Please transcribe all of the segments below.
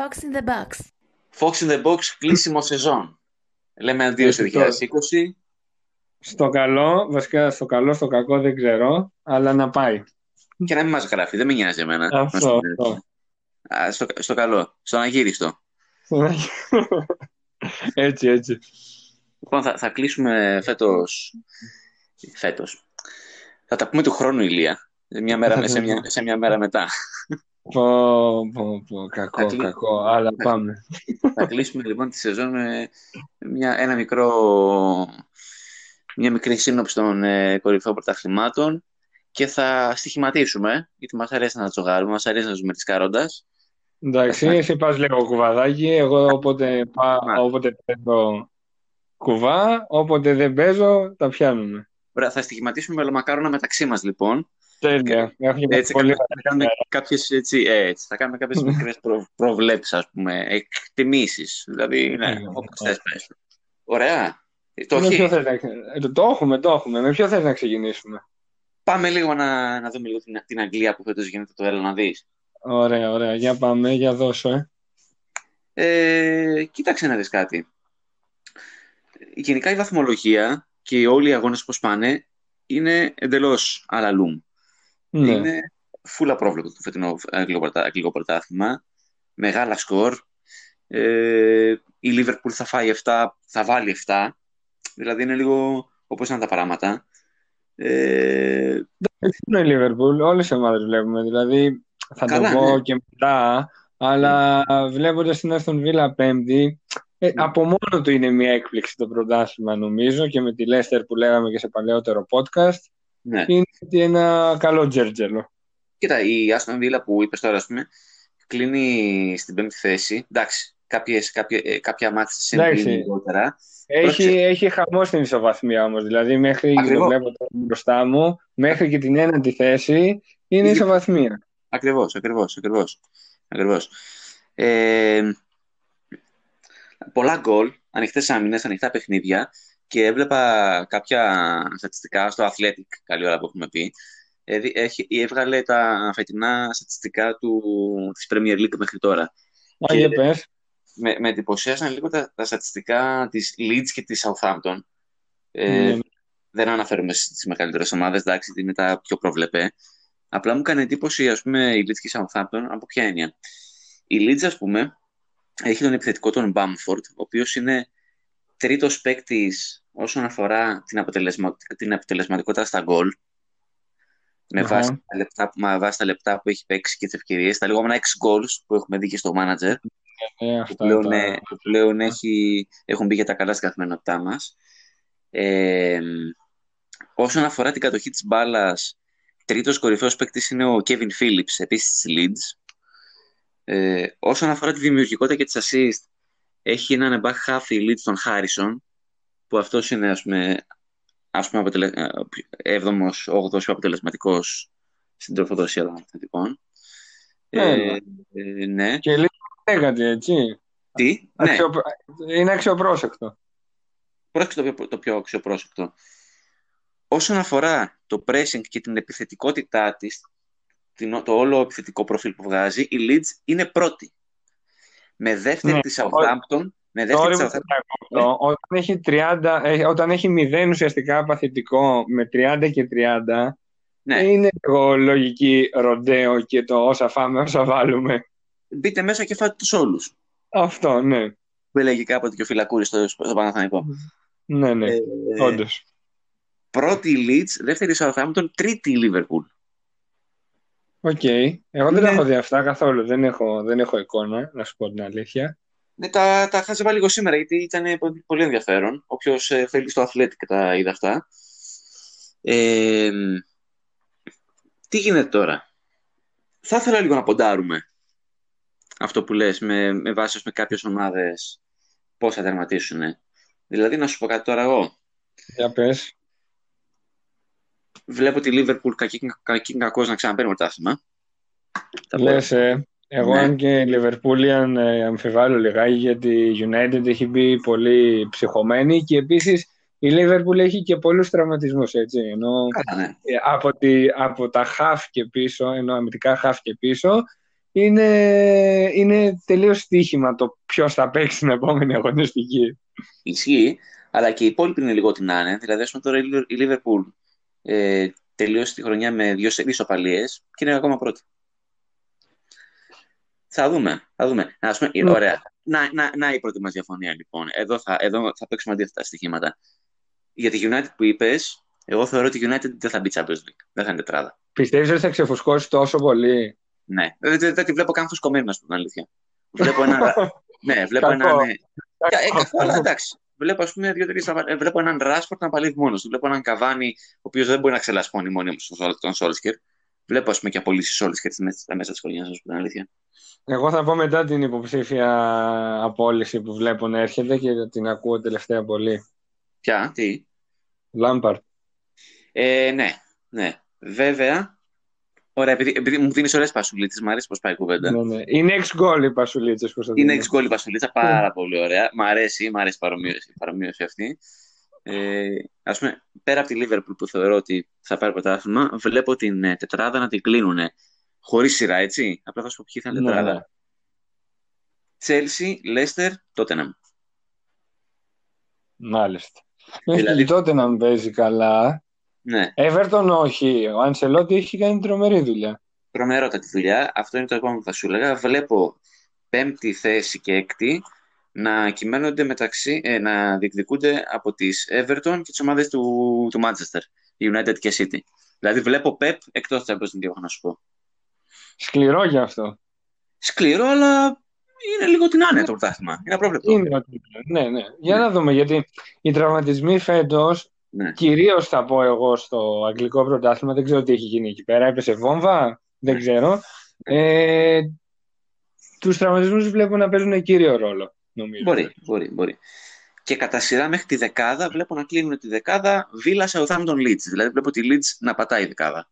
Fox in the Box. Fox in the Box, κλείσιμο σεζόν. Λέμε αντίο στο 2020. Στο καλό, βασικά στο καλό, στο κακό δεν ξέρω, αλλά να πάει. Και να μην μας γράφει, δεν με νοιάζει εμένα. Αυτό, αυτό. Α, στο, στο καλό, στον αγύριστο. έτσι, έτσι. Λοιπόν, θα, θα κλείσουμε φέτος... Φέτος. Θα τα πούμε του χρόνου, Ηλία. Σε μια μέρα, σε μια, σε μια μέρα μετά. Πω, πω, πω, κακό, κλει- κακό, αλλά πάμε. θα κλείσουμε λοιπόν τη σεζόν με μια, ένα μικρό, μια μικρή σύνοψη των ε, κορυφαίων πρωταθλημάτων και θα στοιχηματίσουμε, γιατί μας αρέσει να τσογάρουμε, μας αρέσει να ζούμε της καρόντας. Εντάξει, εσύ πας λίγο κουβαδάκι, εγώ όποτε, πά, Μάλιστα. όποτε παίζω κουβά, όποτε δεν παίζω, τα πιάνουμε. Ωραία, θα στοιχηματίσουμε με ολομακάρονα μεταξύ μας λοιπόν. Τέλεια. Έχω και Έτσι, πολύ θα, θα κάνουμε κάποιες, έτσι, ε, έτσι, θα κάνουμε κάποιες μικρές προ, προβλέψεις, ας πούμε, εκτιμήσεις. Δηλαδή, ναι, Ναι, όπως ναι. θες πες. το. Ωραία. Ε, Το Με ποιο έχει. θες να... ε, το, το έχουμε, το έχουμε. Με ποιο θες να ξεκινήσουμε; Πάμε λίγο να, να δούμε λίγο την, την Αγγλία που φέτος γίνεται το έλα να δεις. Ωραία, ωραία. Για πάμε, για δώσω, ε. Ε, κοίταξε να δεις κάτι. Γενικά η βαθμολογία και όλοι οι αγώνες που πάνε είναι εντελώς αλαλούμ. Ναι. Είναι φούλα πρόβλεπτο το φετινό αγγλικό πρωτά- αγγλικό πρωτάθλημα. Μεγάλα σκορ. Ε, η Liverpool θα φάει 7, θα βάλει 7. Δηλαδή είναι λίγο όπως είναι τα πράγματα. Ε, Δεν είναι η Λίβερπουλ, όλες οι ομάδες βλέπουμε. Δηλαδή, θα Καλά, το πω ναι. και μετά, αλλά βλέποντας την Aston Villa πέμπτη, ε, Ναι. από μόνο του είναι μια έκπληξη το πρωτάθλημα νομίζω και με τη Leicester που λέγαμε και σε παλαιότερο podcast, ναι. είναι ότι ένα καλό τζέρτζελο. Κοίτα, η Aston Villa που είπες τώρα, ας πούμε, κλείνει στην πέμπτη θέση. Εντάξει, κάποιες, κάποια, ε, κάποια μάτια της Εντάξει. είναι λιγότερα. Έχει, Πρόσεξε. έχει χαμό στην ισοβαθμία όμως, δηλαδή μέχρι, το Ακριβώς. βλέπω τώρα μπροστά μου, μέχρι και την ένατη θέση είναι Ήδη- ισοβαθμία. Ακριβώς, ακριβώς, ακριβώς. ακριβώς. Ε, πολλά γκολ, ανοιχτές άμυνες, ανοιχτά παιχνίδια και έβλεπα κάποια στατιστικά στο Athletic, καλή ώρα που έχουμε πει. Ε, δι- έχει, έβγαλε τα φετινά στατιστικά του, της Premier League μέχρι τώρα. Α, Και- για πες. Με, με εντυπωσίασαν λίγο τα, τα στατιστικά της Leeds και της Southampton. Ε, Ναι. Δεν αναφέρομαι στις μεγαλύτερες ομάδες, εντάξει, είναι τα πιο προβλεπέ. Απλά μου έκανε εντύπωση, ας πούμε, η Leeds και η Southampton, από ποια έννοια. Η Leeds, ας πούμε, έχει τον επιθετικό τον Bamford, ο οποίος είναι τρίτος παίκτης όσον αφορά την, αποτελεσμα... την αποτελεσματικότητα στα γκολ. Με, Αχα. βάση τα λεπτά, που- με βάση τα λεπτά που έχει παίξει και τις ευκαιρίες, τα λεγόμενα X goals που έχουμε δει και στο manager, Ε, που αυτά πλέον, τα- ε, που πλέον έχει, έχουν μπει για τα καλά στην καθημερινότητά μας. Ε, όσον αφορά την κατοχή της μπάλας, τρίτος κορυφαίος παίκτης είναι ο Kevin Phillips, επίσης της Leeds. Ε, όσον αφορά τη δημιουργικότητα και τις assist, έχει έναν back half η Leeds τον Harrison, που αυτός είναι ας πούμε, ας πούμε αποτελε... ε, έβδομος, όγδοος πιο αποτελεσματικός στην τροφοδοσία των αθλητικών. Ε, Έλα. ε, ναι. Και λίγο λέγατε, έτσι. Τι, ναι. Αξιοπρό- Είναι αξιοπρόσεκτο. Πρόσεξε το πιο, το πιο αξιοπρόσεκτο. Όσον αφορά το pressing και την επιθετικότητά της, την, το όλο επιθετικό προφίλ που βγάζει, η Leeds είναι πρώτη. Με δεύτερη Ναι, τη Southampton, με δεύτερη Sorry τη που Southampton. σε διακόπτω. Όταν έχει 30, ε, όταν έχει 0 ουσιαστικά παθητικό με 30 και 30, Ναι, είναι λίγο λογική ροντέο και το όσα φάμε, όσα βάλουμε. μπείτε μέσα και φάτε τους όλους. Αυτό, ναι. Που έλεγε κάποτε και ο Φυλακούρης στο, στο Παναθηναϊκό. Ναι, ναι. Ε, Όντως. πρώτη η Leeds, δεύτερη η Southampton, τρίτη η Liverpool. OK. Εγώ δεν Είναι- τα έχω δει αυτά καθόλου. Δεν έχω, δεν έχω εικόνα, να σου πω την αλήθεια. Ναι, τα, τα χάζευα λίγο σήμερα γιατί ήταν πο- πολύ ενδιαφέρον. Όποιος θέλει στο Athletic τα είδε αυτά. Ε, τι γίνεται τώρα; Θα ήθελα λίγο να ποντάρουμε αυτό που λες με, με βάση με κάποιες ομάδες πώς θα τερματίσουν. Δηλαδή να σου πω κάτι τώρα εγώ. Για πες. Βλέπω τη Liverpool κακή, κακή κακός να ξαναπαίρνει πρωτάθλημα. Τα πω. Λες, ε, εγώ Ναι. αν και Λιβερπούλιαν ε, αμφιβάλλω λιγάκι γιατί η United έχει μπει πολύ ψυχωμένη και επίσης η Liverpool έχει και πολλούς τραυματισμούς, έτσι. Ενώ Καλά, ναι. ε, από, τη, από τα half και πίσω, ενώ αμυντικά half και πίσω, είναι, είναι τελείως στοίχημα το ποιος θα παίξει την επόμενη αγωνιστική. Ισχύει, αλλά και οι υπόλοιποι είναι λίγο την άνε. Δηλαδή, ας πούμε τώρα η Λίβερπουλ ε, τελείωσε τη χρονιά με δύο σερί οπαλίε και είναι ακόμα πρώτη. Θα δούμε. Θα δούμε. Να, πούμε, ναι. Ωραία. Να, να, να η πρώτη μας διαφωνία λοιπόν. Εδώ θα, εδώ θα παίξουμε αντίθετα στοιχήματα. Για τη United που είπες, εγώ θεωρώ ότι η United δεν θα μπει Champions League. Δεν θα είναι τετράδα. Πιστεύεις ότι θα ξεφουσκώσει τόσο πολύ; Ναι. Δεν, δεν, δεν τη βλέπω καν φουσκωμένη, να σου πω την αλήθεια. Βλέπω ένα. ναι, βλέπω ένα. Ναι. Ε, αλλά εντάξει. Βλέπω, ας πούμε, δύο ε, βλέπω έναν Ράσφορντ να παλεύει μόνος του. Βλέπω έναν Καβάνι, ο οποίος δεν μπορεί να ξελασπώνει μόνιμα τον Σόλσκερ. Βλέπω, ας πούμε, και απόλυση Σόλσκερ στα μέσα της χρονιάς, να σου πω την αλήθεια. Εγώ θα πω μετά την υποψήφια απόλυση που βλέπω να έρχεται και την ακούω τελευταία πολύ. Ποια, τι; Λάμπαρτ. Ε, ναι, ναι. Βέβαια, Ωραία, επειδή, επειδή μου δίνεις ωραίες πασουλίτσες, μου αρέσει πώ πάει η κουβέντα. Ναι, ναι. Είναι εξ γκολ οι πασουλίτσες, Είναι εξ γκολ η πασουλίτσα, πάρα ναι. πολύ ωραία. Μ' αρέσει, μ' αρέσει η παρομοίωση, παρομοίωση αυτή. Ε, ας πούμε, πέρα από τη Λίβερπουλ που θεωρώ ότι θα πάρει πρωτάθλημα, βλέπω την ε, τετράδα να την κλείνουν χωρίς σειρά, έτσι. Απλά θα σου πω ποιοι θα είναι ναι, τετράδα. Τσέλσι, Λέστερ, Τότεναμ. Μάλιστα. Δηλαδή... Τότε να παίζει καλά. Ναι. Everton όχι. Ο Ανσελότη έχει κάνει τρομερή δουλειά. Τρομερότατη δουλειά. Αυτό είναι το επόμενο που θα σου έλεγα. Βλέπω πέμπτη θέση και έκτη να κυμαίνονται μεταξύ, ε, να διεκδικούνται από τις Everton και τις ομάδες του, του Manchester, United και City. Δηλαδή βλέπω Pep εκτός της Champions League, να σου πω. Σκληρό γι' αυτό. Σκληρό, αλλά είναι λίγο την άνετα το πρωτάθλημα. Είναι απρόβλεπτο. Είναι, ναι, ναι. Για ναι. να δούμε, γιατί οι τραυματισμοί φέτος ναι. Κυρίως θα πω εγώ στο αγγλικό πρωτάθλημα, δεν ξέρω τι έχει γίνει εκεί πέρα. Έπεσε βόμβα, δεν ξέρω. Ε, τους τραυματισμούς βλέπω να παίζουν κύριο ρόλο, νομίζω. Μπορεί, μπορεί, μπορεί. Και κατά σειρά μέχρι τη δεκάδα βλέπω να κλείνουν τη δεκάδα Villa Southampton Leeds. Δηλαδή βλέπω τη Leeds να πατάει η δεκάδα.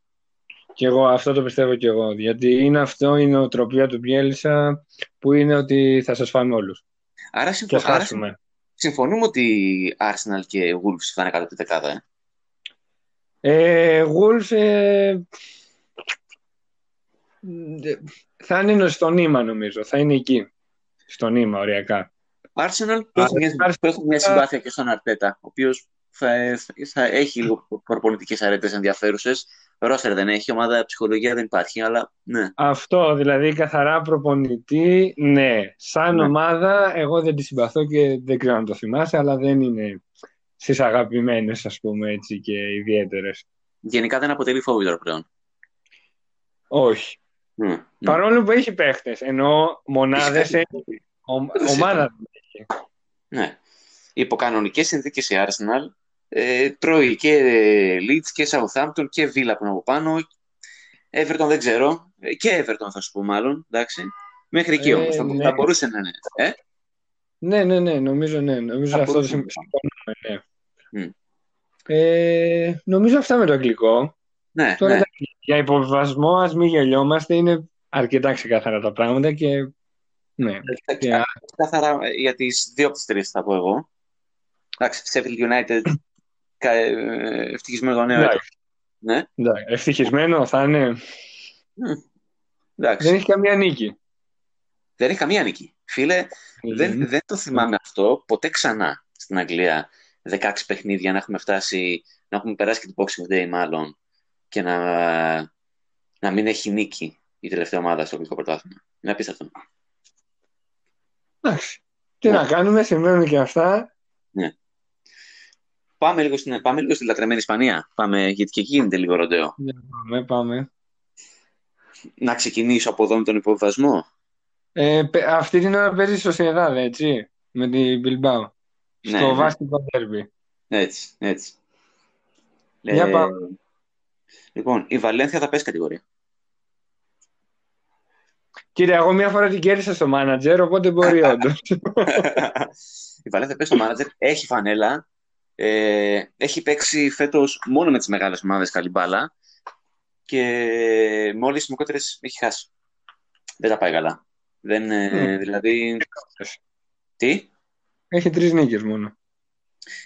Και εγώ αυτό το πιστεύω και εγώ. Γιατί είναι αυτό η νοοτροπία του Μπιέλσα που είναι ότι θα σας φάμε όλους. Άρα, συμφω... Άρα, συμφωνούμε ότι Arsenal και Wolves θα είναι κάτω από τη δεκάδα. Ε. Ε, Wolves ε, θα είναι στο νήμα νομίζω. Θα είναι εκεί. Στο νήμα οριακά. Arsenal που έχει μια, μια συμπάθεια και στον Αρτέτα, ο οποίος θα, θα έχει λίγο προπονητικές αρέτες ενδιαφέρουσες. Ρόστερ δεν έχει, ομάδα ψυχολογία δεν υπάρχει, αλλά ναι. Αυτό, δηλαδή καθαρά προπονητή, ναι. Σαν ναι. ομάδα, εγώ δεν τη συμπαθώ και δεν ξέρω αν το θυμάσαι, αλλά δεν είναι στις αγαπημένες, ας πούμε έτσι και ιδιαίτερες. Γενικά δεν αποτελεί φόβο τώρα πλέον. Όχι. Mm, Παρόλο που έχει παίχτες, ενώ μονάδες έχει. ομάδα δεν έχει. Ναι. Υπό κανονικές συνθήκες η Arsenal ε, τρώει και Leeds και Southampton και Villa που είναι από πάνω. Everton δεν ξέρω. Ε, και Everton θα σου πω μάλλον. Εντάξει. Μέχρι εκεί ε, όμως. Θα, ναι. θα, μπορούσε να είναι. Ε; Ναι, ναι, ναι. Νομίζω, ναι. νομίζω αυτό το συμφωνούμε. Ναι. Mm. Ε, νομίζω αυτά με το αγγλικό. Ναι, Τώρα, ναι. Για υποβασμό, ας μην γελιόμαστε, είναι αρκετά ξεκάθαρα τα πράγματα και ναι. Ξεκάθαρα για τις δύο από τις τρεις θα πω εγώ. Εντάξει, Sheffield United ε, ευτυχισμένο το νέο έτος. Ναι. Ευτυχισμένο θα είναι. Δεν έχει καμία νίκη. Δεν έχει καμία νίκη. Φίλε, δεν, δεν το θυμάμαι αυτό ποτέ ξανά στην Αγγλία. 16 παιχνίδια να έχουμε φτάσει, να έχουμε περάσει και το Boxing Day μάλλον και να, να μην έχει νίκη η τελευταία ομάδα στο Αγγλικό Πρωτάθλημα. Είναι απίστευτο. Εντάξει. Τι να κάνουμε, συμβαίνουν και αυτά. Ναι. Πάμε λίγο στην, πάμε λίγο στην λατρεμένη Ισπανία. Πάμε, γιατί και εκεί γίνεται λίγο ροντέο. Ναι, πάμε, πάμε. Να ξεκινήσω από εδώ με τον υποβασμό. Ε, αυτή την ώρα παίζεις στο Σιεδάδε, έτσι, με την Bilbao. Ναι, στο ναι. Βάστικο Derby. Έτσι, έτσι. Για ε, πάμε. Λοιπόν, η Βαλένθια θα πέσει κατηγορία. Κύριε, εγώ μία φορά την κέρδισα στο μάνατζερ, οπότε μπορεί όντως. η Βαλένθια πέσει στο μάνατζερ, έχει φανέλα, ε, έχει παίξει φέτος μόνο με τις μεγάλες ομάδες καλή μπάλα και με όλε τι μικρότερες έχει χάσει. Δεν τα πάει καλά. Δεν, mm. Δηλαδή. Τι; Έχει τρεις νίκες μόνο.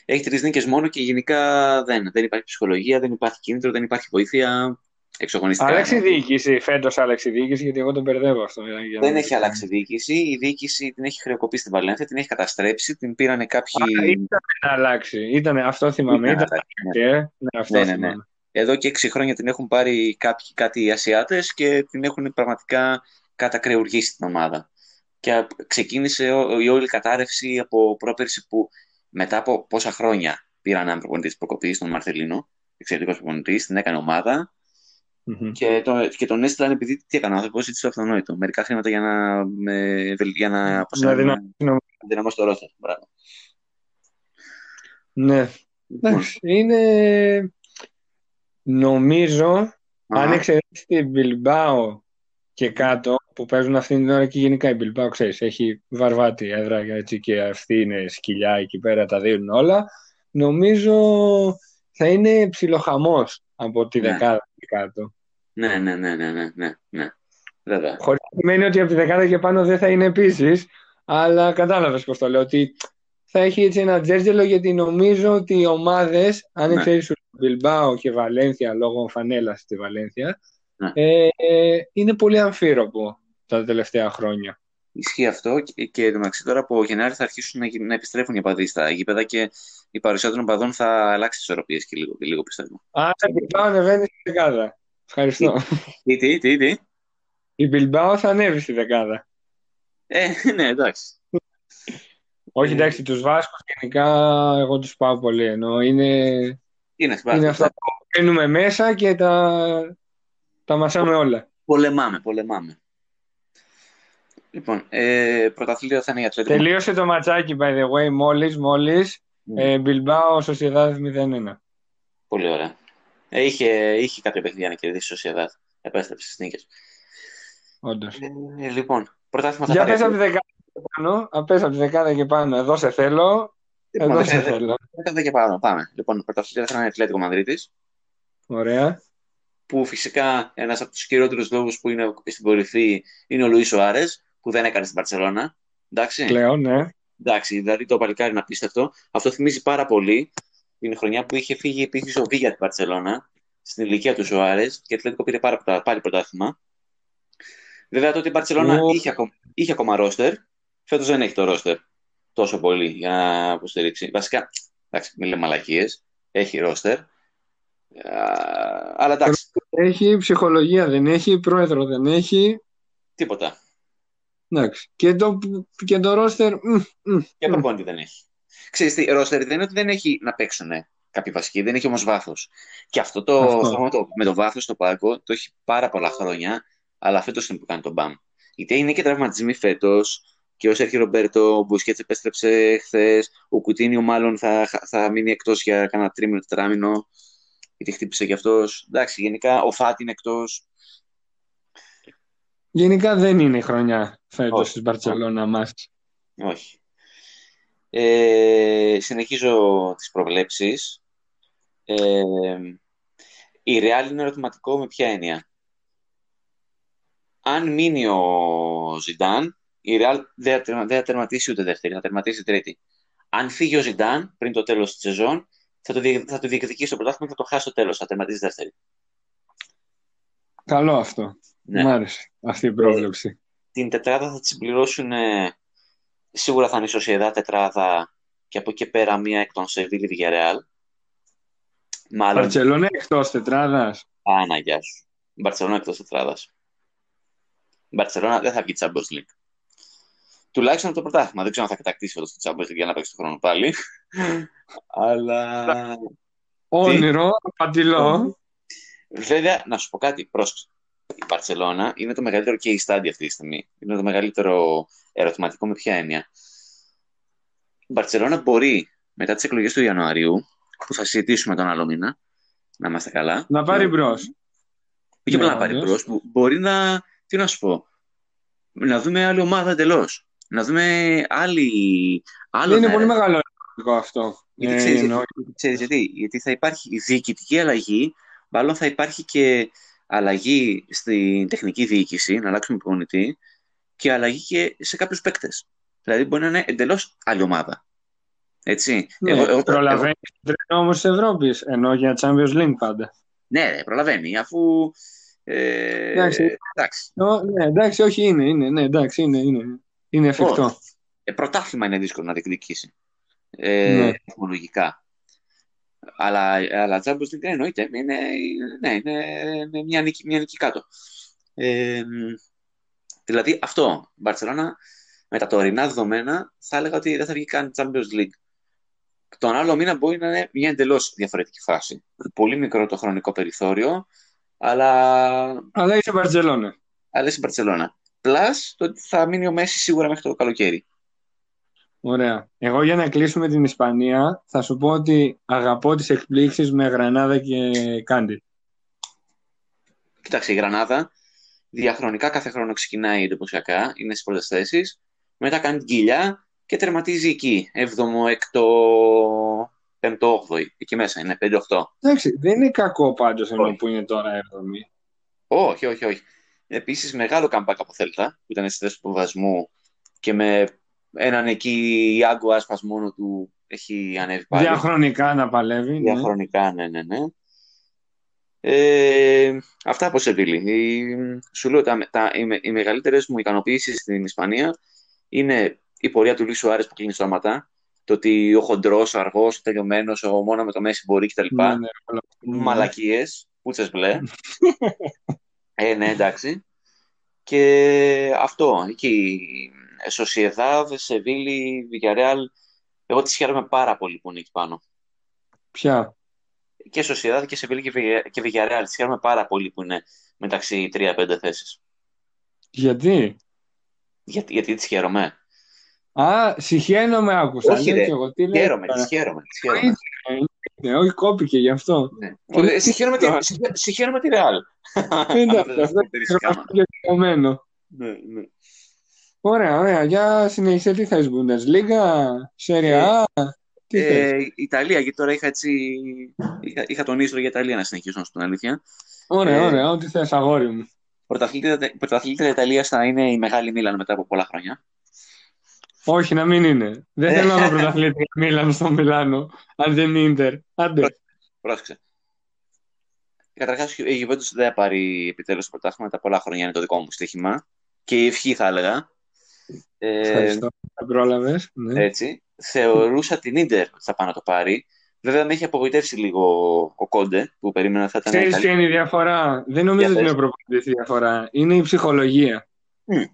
Έχει τρεις νίκες μόνο και γενικά δεν, δεν υπάρχει ψυχολογία, δεν υπάρχει κίνητρο, δεν υπάρχει βοήθεια. εξογωνιστικά. Άλλαξε η διοίκηση, φέτος άλλαξε η διοίκηση, γιατί εγώ τον μπερδεύω αυτό. Δεν έχει αλλάξει η διοίκηση. Η διοίκηση την έχει χρεοκοπήσει στην Βαλένθια, την έχει καταστρέψει, την πήραν κάποιοι. Α, ήταν να αλλάξει. Ήταν, αυτό θυμάμαι. Ήταν, ήταν, ναι. Ε, ναι, αυτό ναι, ναι, ναι. Εδώ και έξι χρόνια την έχουν πάρει κάποιοι, κάτι οι Ασιάτες και την έχουν πραγματικά κατακρεουργήσει την ομάδα. Και ξεκίνησε η όλη κατάρρευση από πρόπερση που μετά από πόσα χρόνια πήραν έναν προπονητής προκοπής, τον Μαρθελίνο, εξαιρετικός προπονητής, την έκανε ομάδα mm-hmm. και, το, και τον έστειλαν επειδή τι έκανε ο άνθρωπος, έτσι το αυτονόητο. Μερικά χρήματα για να, με, για να, να, να δυναμώσει το ρόστερ. Ναι. Λοιπόν. Είναι. Νομίζω, αν εξαιρέσεις την Μπιλμπάο και κάτω, που παίζουν αυτήν την ώρα και γενικά η Μπιλμπάο, ξέρεις, έχει βαρβάτη έδρα έτσι, και αυτή είναι σκυλιά εκεί πέρα, τα δίνουν όλα. Νομίζω θα είναι ψιλοχαμός από τη ναι. δεκάδα και κάτω. Ναι, ναι, ναι, ναι, ναι, ναι, ναι. Βέβαια. Χωρίς σημαίνει ότι από τη δεκάδα και πάνω δεν θα είναι επίσης, αλλά κατάλαβες πώς το λέω, ότι θα έχει έτσι ένα τζέρτζελο γιατί νομίζω ότι οι ομάδες, αν ναι. εξαιρέσει Μπιλμπάο και Βαλένθια λόγω φανέλας στη Βαλένθια, ναι. ε, είναι πολύ αμφίροπο τα τελευταία χρόνια. Ισχύει αυτό και, και μεταξύ τώρα από Γενάρη θα αρχίσουν να, να επιστρέφουν οι παδοί στα γήπεδα και η παρουσία των παδών θα αλλάξει τις ισορροπίες και λίγο, και λίγο πιστεύω. Α, η Μπιλμπάο ανεβαίνει στη δεκάδα. Ευχαριστώ. Τι, τι, τι, τι; Η Μπιλμπάο θα ανέβει στη δεκάδα. Ε, ναι, εντάξει. Όχι, εντάξει, τους Βάσκους γενικά εγώ τους πάω πολύ. Ενώ είναι, είναι, είναι αυτά που μπαίνουμε μέσα και τα, τα μασάμε όλα. Πολεμάμε, πολεμάμε. Λοιπόν, ε, πρωταθλήτρια θα είναι η Ατλέτικο. Τελείωσε το ματσάκι, by the way, μόλις, μόλις. Mm. Ε, Μπιλμπάο, Σοσιαδάδ 0-1. Πολύ ωραία. Ε, είχε, είχε κάποια παιχνίδια να κερδίσει η Σοσιαδάδ. Επέστρεψε στις νίκες. Όντως. Ε, λοιπόν, πρωτάθλημα θα Για πες από τη δεκάδα και πάνω. Πες από τη δεκάδα και πάνω. Εδώ σε θέλω. Λοιπόν, Εδώ σε θέλω. Δεκάδα και πάνω. Πάμε. Λοιπόν, πρωταθλήτρια θα είναι η Ατλέτικο Μαδρίτης. Ωραία. Που φυσικά ένας από τους κυριότερους λόγους που είναι στην κορυφή είναι ο Λουίς Σοάρες που δεν έκανε στην Παρσελώνα. Εντάξει. Πλέον, ναι. Εντάξει, δηλαδή το παλικάρι είναι απίστευτο. Αυτό θυμίζει πάρα πολύ την χρονιά που είχε φύγει επίσης ο Βίγια την Παρσελώνα στην ηλικία του Ζωάρε και το πήρε πάρα, πάλι πρωτάθλημα. Βέβαια τότε η Παρσελώνα oh. είχε, ακόμα, είχε ακόμα ρόστερ. Φέτος δεν έχει το ρόστερ τόσο πολύ για να υποστηρίξει. Βασικά, εντάξει, μην λέμε μαλακίες. Έχει ρόστερ. Αλλά εντάξει. Έχει ψυχολογία, δεν έχει πρόεδρο, δεν έχει. Τίποτα. Εντάξει. Και το, και το ρόστερ. Και προπόνητη δεν έχει. Ξέρεις τι, ρόστερ δεν είναι ότι δεν έχει να παίξουν κάποιοι βασικοί, δεν έχει όμως βάθος. Και αυτό το, αυτό. το με το βάθος στο πάγκο το έχει πάρα πολλά χρόνια, αλλά φέτο είναι που κάνει τον μπαμ. Γιατί είναι και τραυματισμοί φέτος, και ο Σέρχη Ρομπέρτο, ο Μπουσκέτς επέστρεψε χθες, ο Κουτίνιο μάλλον θα, θα μείνει εκτός για κάνα τρίμηνο, τετράμινο, γιατί χτύπησε κι αυτός. Εντάξει, γενικά ο Φάτι είναι εκτός. Γενικά δεν είναι η χρονιά φέτος στην Μπαρτσελώνα μας. Όχι. Ε, συνεχίζω τις προβλέψεις. Ε, η Real είναι ερωτηματικό με ποια έννοια; Αν μείνει ο Ζιντάν, η Real δεν θα τερματίσει ούτε δεύτερη, θα τερματίσει τρίτη. Αν φύγει ο Ζιντάν πριν το τέλος της σεζόν, θα το, θα το διεκδικήσει στο πρωτάθλημα και θα το χάσει στο τέλος, θα τερματίσει δεύτερη. Καλό αυτό. Ναι. Μ' άρεσε αυτή η πρόβλεψη. Ε, την τετράδα θα τη συμπληρώσουν ε, σίγουρα θα είναι η Σοσιαδά τετράδα και από εκεί πέρα μία εκ των Σεβίλη Villarreal. Μάλλον... Μπαρτσελόνα εκτός τετράδας. Άνα, γεια σου. Μπαρτσελόνα εκτός τετράδας. Μπαρτσελόνα δεν θα βγει Champions League. Τουλάχιστον από το πρωτάθλημα. Δεν ξέρω αν θα κατακτήσει αυτό το Champions League για να παίξει το χρόνο πάλι. Αλλά... Όνειρο, παντιλό. Βέβαια, να σου πω κάτι, πρόσεξε η Μπαρσελόνα είναι το μεγαλύτερο και η στάδια αυτή τη στιγμή. Είναι το μεγαλύτερο ερωτηματικό με ποια έννοια. Η Μπαρσελόνα μπορεί μετά τις εκλογές του Ιανουαρίου, που θα συζητήσουμε τον άλλο μήνα, να είμαστε καλά. Να πάρει μπρος. Όχι απλά να πάρει μπρος, μπορεί να. Τι να σου πω. Να δούμε άλλη ομάδα εντελώς. Να δούμε άλλη. Άλλο είναι πολύ μεγάλο αυτό. Γιατί ξέρεις, ε, ξέρεις, γιατί, γιατί θα υπάρχει η διοικητική αλλαγή, μάλλον θα υπάρχει και αλλαγή στην τεχνική διοίκηση, να αλλάξουμε προπονητή και αλλαγή και σε κάποιους παίκτες. Δηλαδή μπορεί να είναι εντελώς άλλη ομάδα. Έτσι. Ναι, εγώ, εγώ, προλαβαίνει εγώ... τρένο όμως της Ευρώπης, ενώ για Champions League πάντα. Ναι, προλαβαίνει, αφού. Ε, εντάξει. εντάξει. ναι, εντάξει, όχι, είναι, είναι, ναι, εντάξει, είναι, είναι, είναι εφικτό. Ε, πρωτάθλημα είναι δύσκολο να διεκδικήσει. Ε, ναι. Αλλά, αλλά Champions League εννοείται, είναι, ναι, είναι μια, νίκη, μια νίκη κάτω. Ε, δηλαδή αυτό, η Μπαρσελόνα με τα τωρινά δεδομένα θα έλεγα ότι δεν θα βγει καν Champions League. Τον άλλο μήνα μπορεί να είναι μια εντελώς διαφορετική φάση. Πολύ μικρό το χρονικό περιθώριο, αλλά. Αλλά είσαι Μπαρσελόνα. Αλλά είσαι Μπαρσελόνα. Plus το ότι θα μείνει ο Μέση σίγουρα μέχρι το καλοκαίρι. Ωραία. Εγώ για να κλείσουμε την Ισπανία θα σου πω ότι αγαπώ τις εκπλήξεις με Γρανάδα και Κάντι. Κοίταξε, η Γρανάδα διαχρονικά κάθε χρόνο ξεκινάει εντυπωσιακά, είναι στις πρώτες θέσεις, μετά κάνει την κοιλιά και τερματίζει εκεί, 7ο, 6ο, 5ο, 8ο, εκεί μέσα είναι, 5-8. Εντάξει, δεν είναι κακό πάντως ενώ που είναι τώρα 7η. Όχι, όχι, όχι. Επίσης μεγάλο καμπάκ από Θέλτα, που ήταν στη θέση του βασμού και με έναν εκεί Ιάγκο Άσπας μόνο του έχει ανέβει πάλι. Διαχρονικά να παλεύει. Ναι. Διαχρονικά, ναι, ναι, ναι. Ε, αυτά από Σεβίλη. Σου λέω, τα, τα, οι, οι μεγαλύτερες μου ικανοποιήσεις στην Ισπανία είναι η πορεία του Λίσου Άρες που κλείνει στόματα. Το ότι ο χοντρός, ο αργός, ο τελειωμένος, ο μόνο με το μέση μπορεί κτλ. Ναι, ναι, ναι. Μαλακίες, πούτσες μπλε. ε, ναι, εντάξει. Και αυτό. Εκεί Σοσιεδάδ, Σεβίλη, Βιγιαρεάλ. Εγώ τις χαίρομαι πάρα πολύ που είναι εκεί πάνω. Ποια; Και Σοσιεδάδ και Σεβίλη και Βιγιαρεάλ. Τις χαίρομαι πάρα πολύ που είναι μεταξύ 3-5 θέσεις. Γιατί; Γιατί, γιατί τις χαίρομαι. Α, συχαίνομαι άκουσα. Όχι ρε, εγώ, τι χαίρομαι, τις χαίρομαι. Τις χαίρομαι. Ναι, όχι κόπηκε γι' αυτό. Ναι. Συχαίνομαι, τη, συχαίνομαι τη Ρεάλ. Είναι αυτό, αυτό είναι Ναι, ναι. Ωραία, ωραία. Για συνέχισε, τι θες, Bundesliga, Serie A, τι ε, θες; Ιταλία, γιατί τώρα είχα έτσι, είχα, είχα τον Ίστρο για Ιταλία να συνεχίσω στην αλήθεια. Ωραία, ε, ωραία, ό,τι θες, αγόρι μου. Πρωταθλήτρια Ιταλίας θα είναι η μεγάλη Μίλαν μετά από πολλά χρόνια. Όχι, να μην είναι. Δεν θέλω να πρωταθλήτρια Μίλαν στο Μιλάνο, αν δεν είναι Ίντερ. Άντε. Πρόσεξε. Καταρχάς, η Juventus δεν θα πάρει επιτέλους το πρωτάθλημα. Τα πολλά χρόνια είναι το δικό μου στοίχημα. Και η ευχή, θα έλεγα. Ε, Ευχαριστώ. πρόλαβες. Ναι. Έτσι. Θεωρούσα την Ίντερ ότι θα πάει να το πάρει. Βέβαια με έχει απογοητεύσει λίγο ο Κόντε που περίμενα θα ήταν. Ξέρεις ποια είναι η διαφορά; Δεν νομίζω ότι είναι προπονητή η διαφορά. Είναι η ψυχολογία. Mm.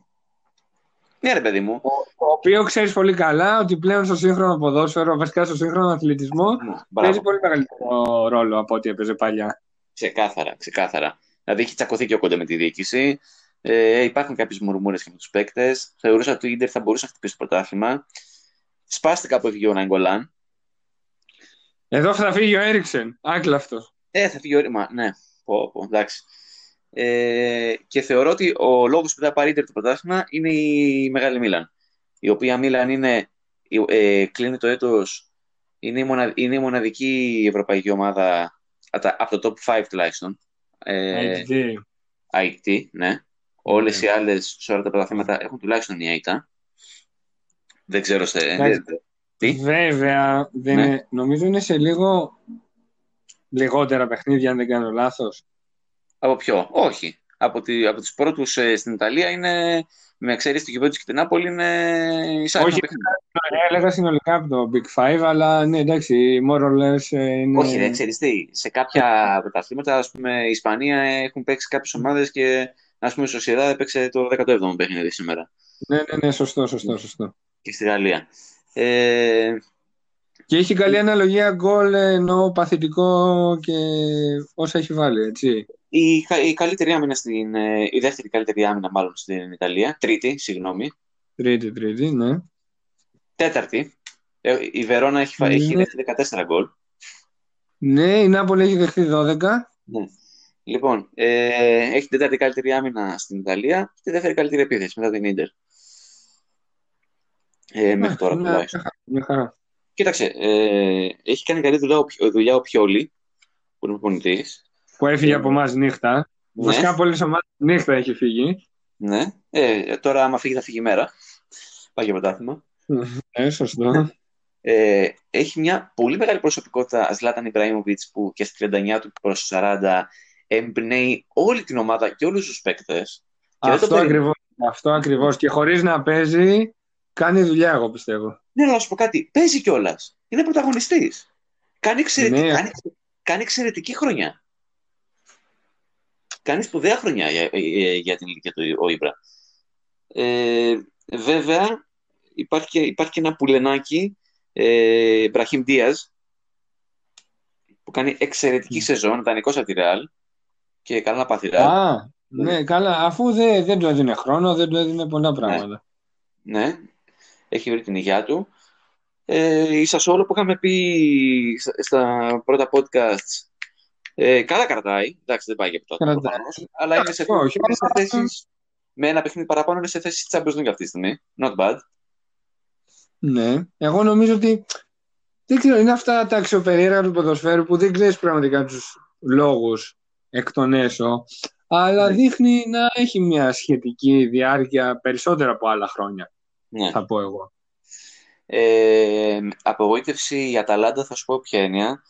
Ναι, ρε παιδί μου. Το οποίο ξέρεις πολύ καλά ότι πλέον στο σύγχρονο ποδόσφαιρο, βασικά στο σύγχρονο αθλητισμό, mm, παίζει πολύ μεγαλύτερο ρόλο από ό,τι έπαιζε παλιά. Ξεκάθαρα, ξεκάθαρα. Δηλαδή έχει τσακωθεί και ο Κόντε με τη διοίκηση. Ε, υπάρχουν κάποιες μουρμούρες και με τους παίκτες. Θεωρούσα ότι ο Ιντερ θα μπορούσε να χτυπήσει το πρωτάθλημα. Σπάστηκα που έφυγε ο Νάγκολαν. Εδώ θα φύγει ο Έριξεν. αυτό. Ε, θα φύγει ο Έριξεν. Ναι, πω, πω, εντάξει. Ε, και θεωρώ ότι ο λόγος που θα πάρει Ιντερ το πρωτάθλημα είναι η Μεγάλη Μίλαν. Η οποία Μίλαν είναι, ε, κλείνει το έτος. Είναι, η είναι η μοναδική ευρωπαϊκή ομάδα από το top 5 τουλάχιστον. Ε, IT, ναι. Όλες οι άλλες σε όλα τα πρωταθλήματα έχουν τουλάχιστον μια ήττα. Δεν ξέρω σε. Τι; Βέβαια, δεν ναι. είναι, νομίζω είναι σε λίγο λιγότερα παιχνίδια, αν δεν κάνω λάθος. Από ποιο, όχι. Από, τη, από τους πρώτους ε, στην Ιταλία είναι, με εξαίρεση του Γιουβέντους και την Νάπολη, είναι εισάγει Όχι, έλεγα συνολικά από το Big Five, αλλά ναι, εντάξει, more or less ε, είναι... Όχι, δεν ξέρεις τι. Σε κάποια πρωταθλήματα, ας πούμε, η Ισπανία έχουν παίξει κάποιες ομάδες και Α πούμε, η Σοσιαδά έπαιξε το 17ο παιχνίδι σήμερα. Ναι, ναι, ναι, σωστό, σωστό, σωστό. Και στη Γαλλία. Ε... Και έχει καλή αναλογία γκολ ενώ παθητικό και όσα έχει βάλει, έτσι. Η, η καλύτερη άμυνα στην. Ε, η δεύτερη καλύτερη άμυνα, μάλλον στην Ιταλία. Τρίτη, συγγνώμη. Τρίτη, τρίτη, ναι. Τέταρτη. Ε, η Βερόνα έχει, ναι. έχει δεχτεί 14 γκολ. Ναι, η Νάπολη έχει δεχτεί 12. Ναι. Λοιπόν, ε, έχει την τέταρτη καλύτερη άμυνα στην Ιταλία και τη δεύτερη καλύτερη επίθεση μετά την ντερ. Ε, μέχρι τώρα τουλάχιστον. χαρά. Κοίταξε, ε, έχει κάνει καλή δουλειά, δουλειά ο Πιόλη, που είναι προπονητής. Που έφυγε από εμάς νύχτα. Ναι. Βασικά πολλέ ομάδε νύχτα έχει φύγει. Ναι. Ε, τώρα, άμα φύγει, θα φύγει η μέρα. Πάει για πρωτάθλημα. Ναι, σωστό. Ε, έχει μια πολύ μεγάλη προσωπικότητα Ζλάταν Ιμπραήμοβιτς που και στη 39 του προς 40 εμπνέει όλη την ομάδα και όλους τους παίκτες. Αυτό, ακριβώς, αυτό ακριβώς. Και χωρίς να παίζει, κάνει δουλειά, εγώ πιστεύω. Ναι, να σου πω κάτι. Παίζει κιόλας. Είναι πρωταγωνιστής. Κάνει, εξαιρετική, ναι. κάνει, κάνει εξαιρετική χρονιά. Κάνει σπουδαία χρονιά για, για την ηλικία του ο Ήμπρα. Ε, βέβαια, υπάρχει και, υπάρχει και ένα πουλενάκι, ε, Μπραχήμ Δίας, που κάνει εξαιρετική σεζόν, δανεικός από τη Ρεάλ και καλά να πάθει Α, ναι, καλά. Αφού δεν, δεν του έδινε χρόνο, δεν του έδινε πολλά ναι. πράγματα. Ναι, ναι. έχει βρει την υγειά του. Ε, η Σασόλο που είχαμε πει στα πρώτα podcasts ε, καλά κρατάει. Εντάξει, δεν πάει για αυτό. Αλλά είναι σε, όχι, θέσεις, με ένα παιχνίδι παραπάνω είναι σε θέση της Champions League αυτή τη στιγμή. Not bad. Ναι. Εγώ νομίζω ότι δεν ξέρω, είναι αυτά τα αξιοπερίεργα του ποδοσφαίρου που δεν ξέρεις πραγματικά τους λόγους εκ των έσω, αλλά ναι. δείχνει να έχει μια σχετική διάρκεια περισσότερα από άλλα χρόνια. Ναι. Θα πω εγώ. Ε, απογοήτευση για Αταλάντα θα σου πω ποια είναι.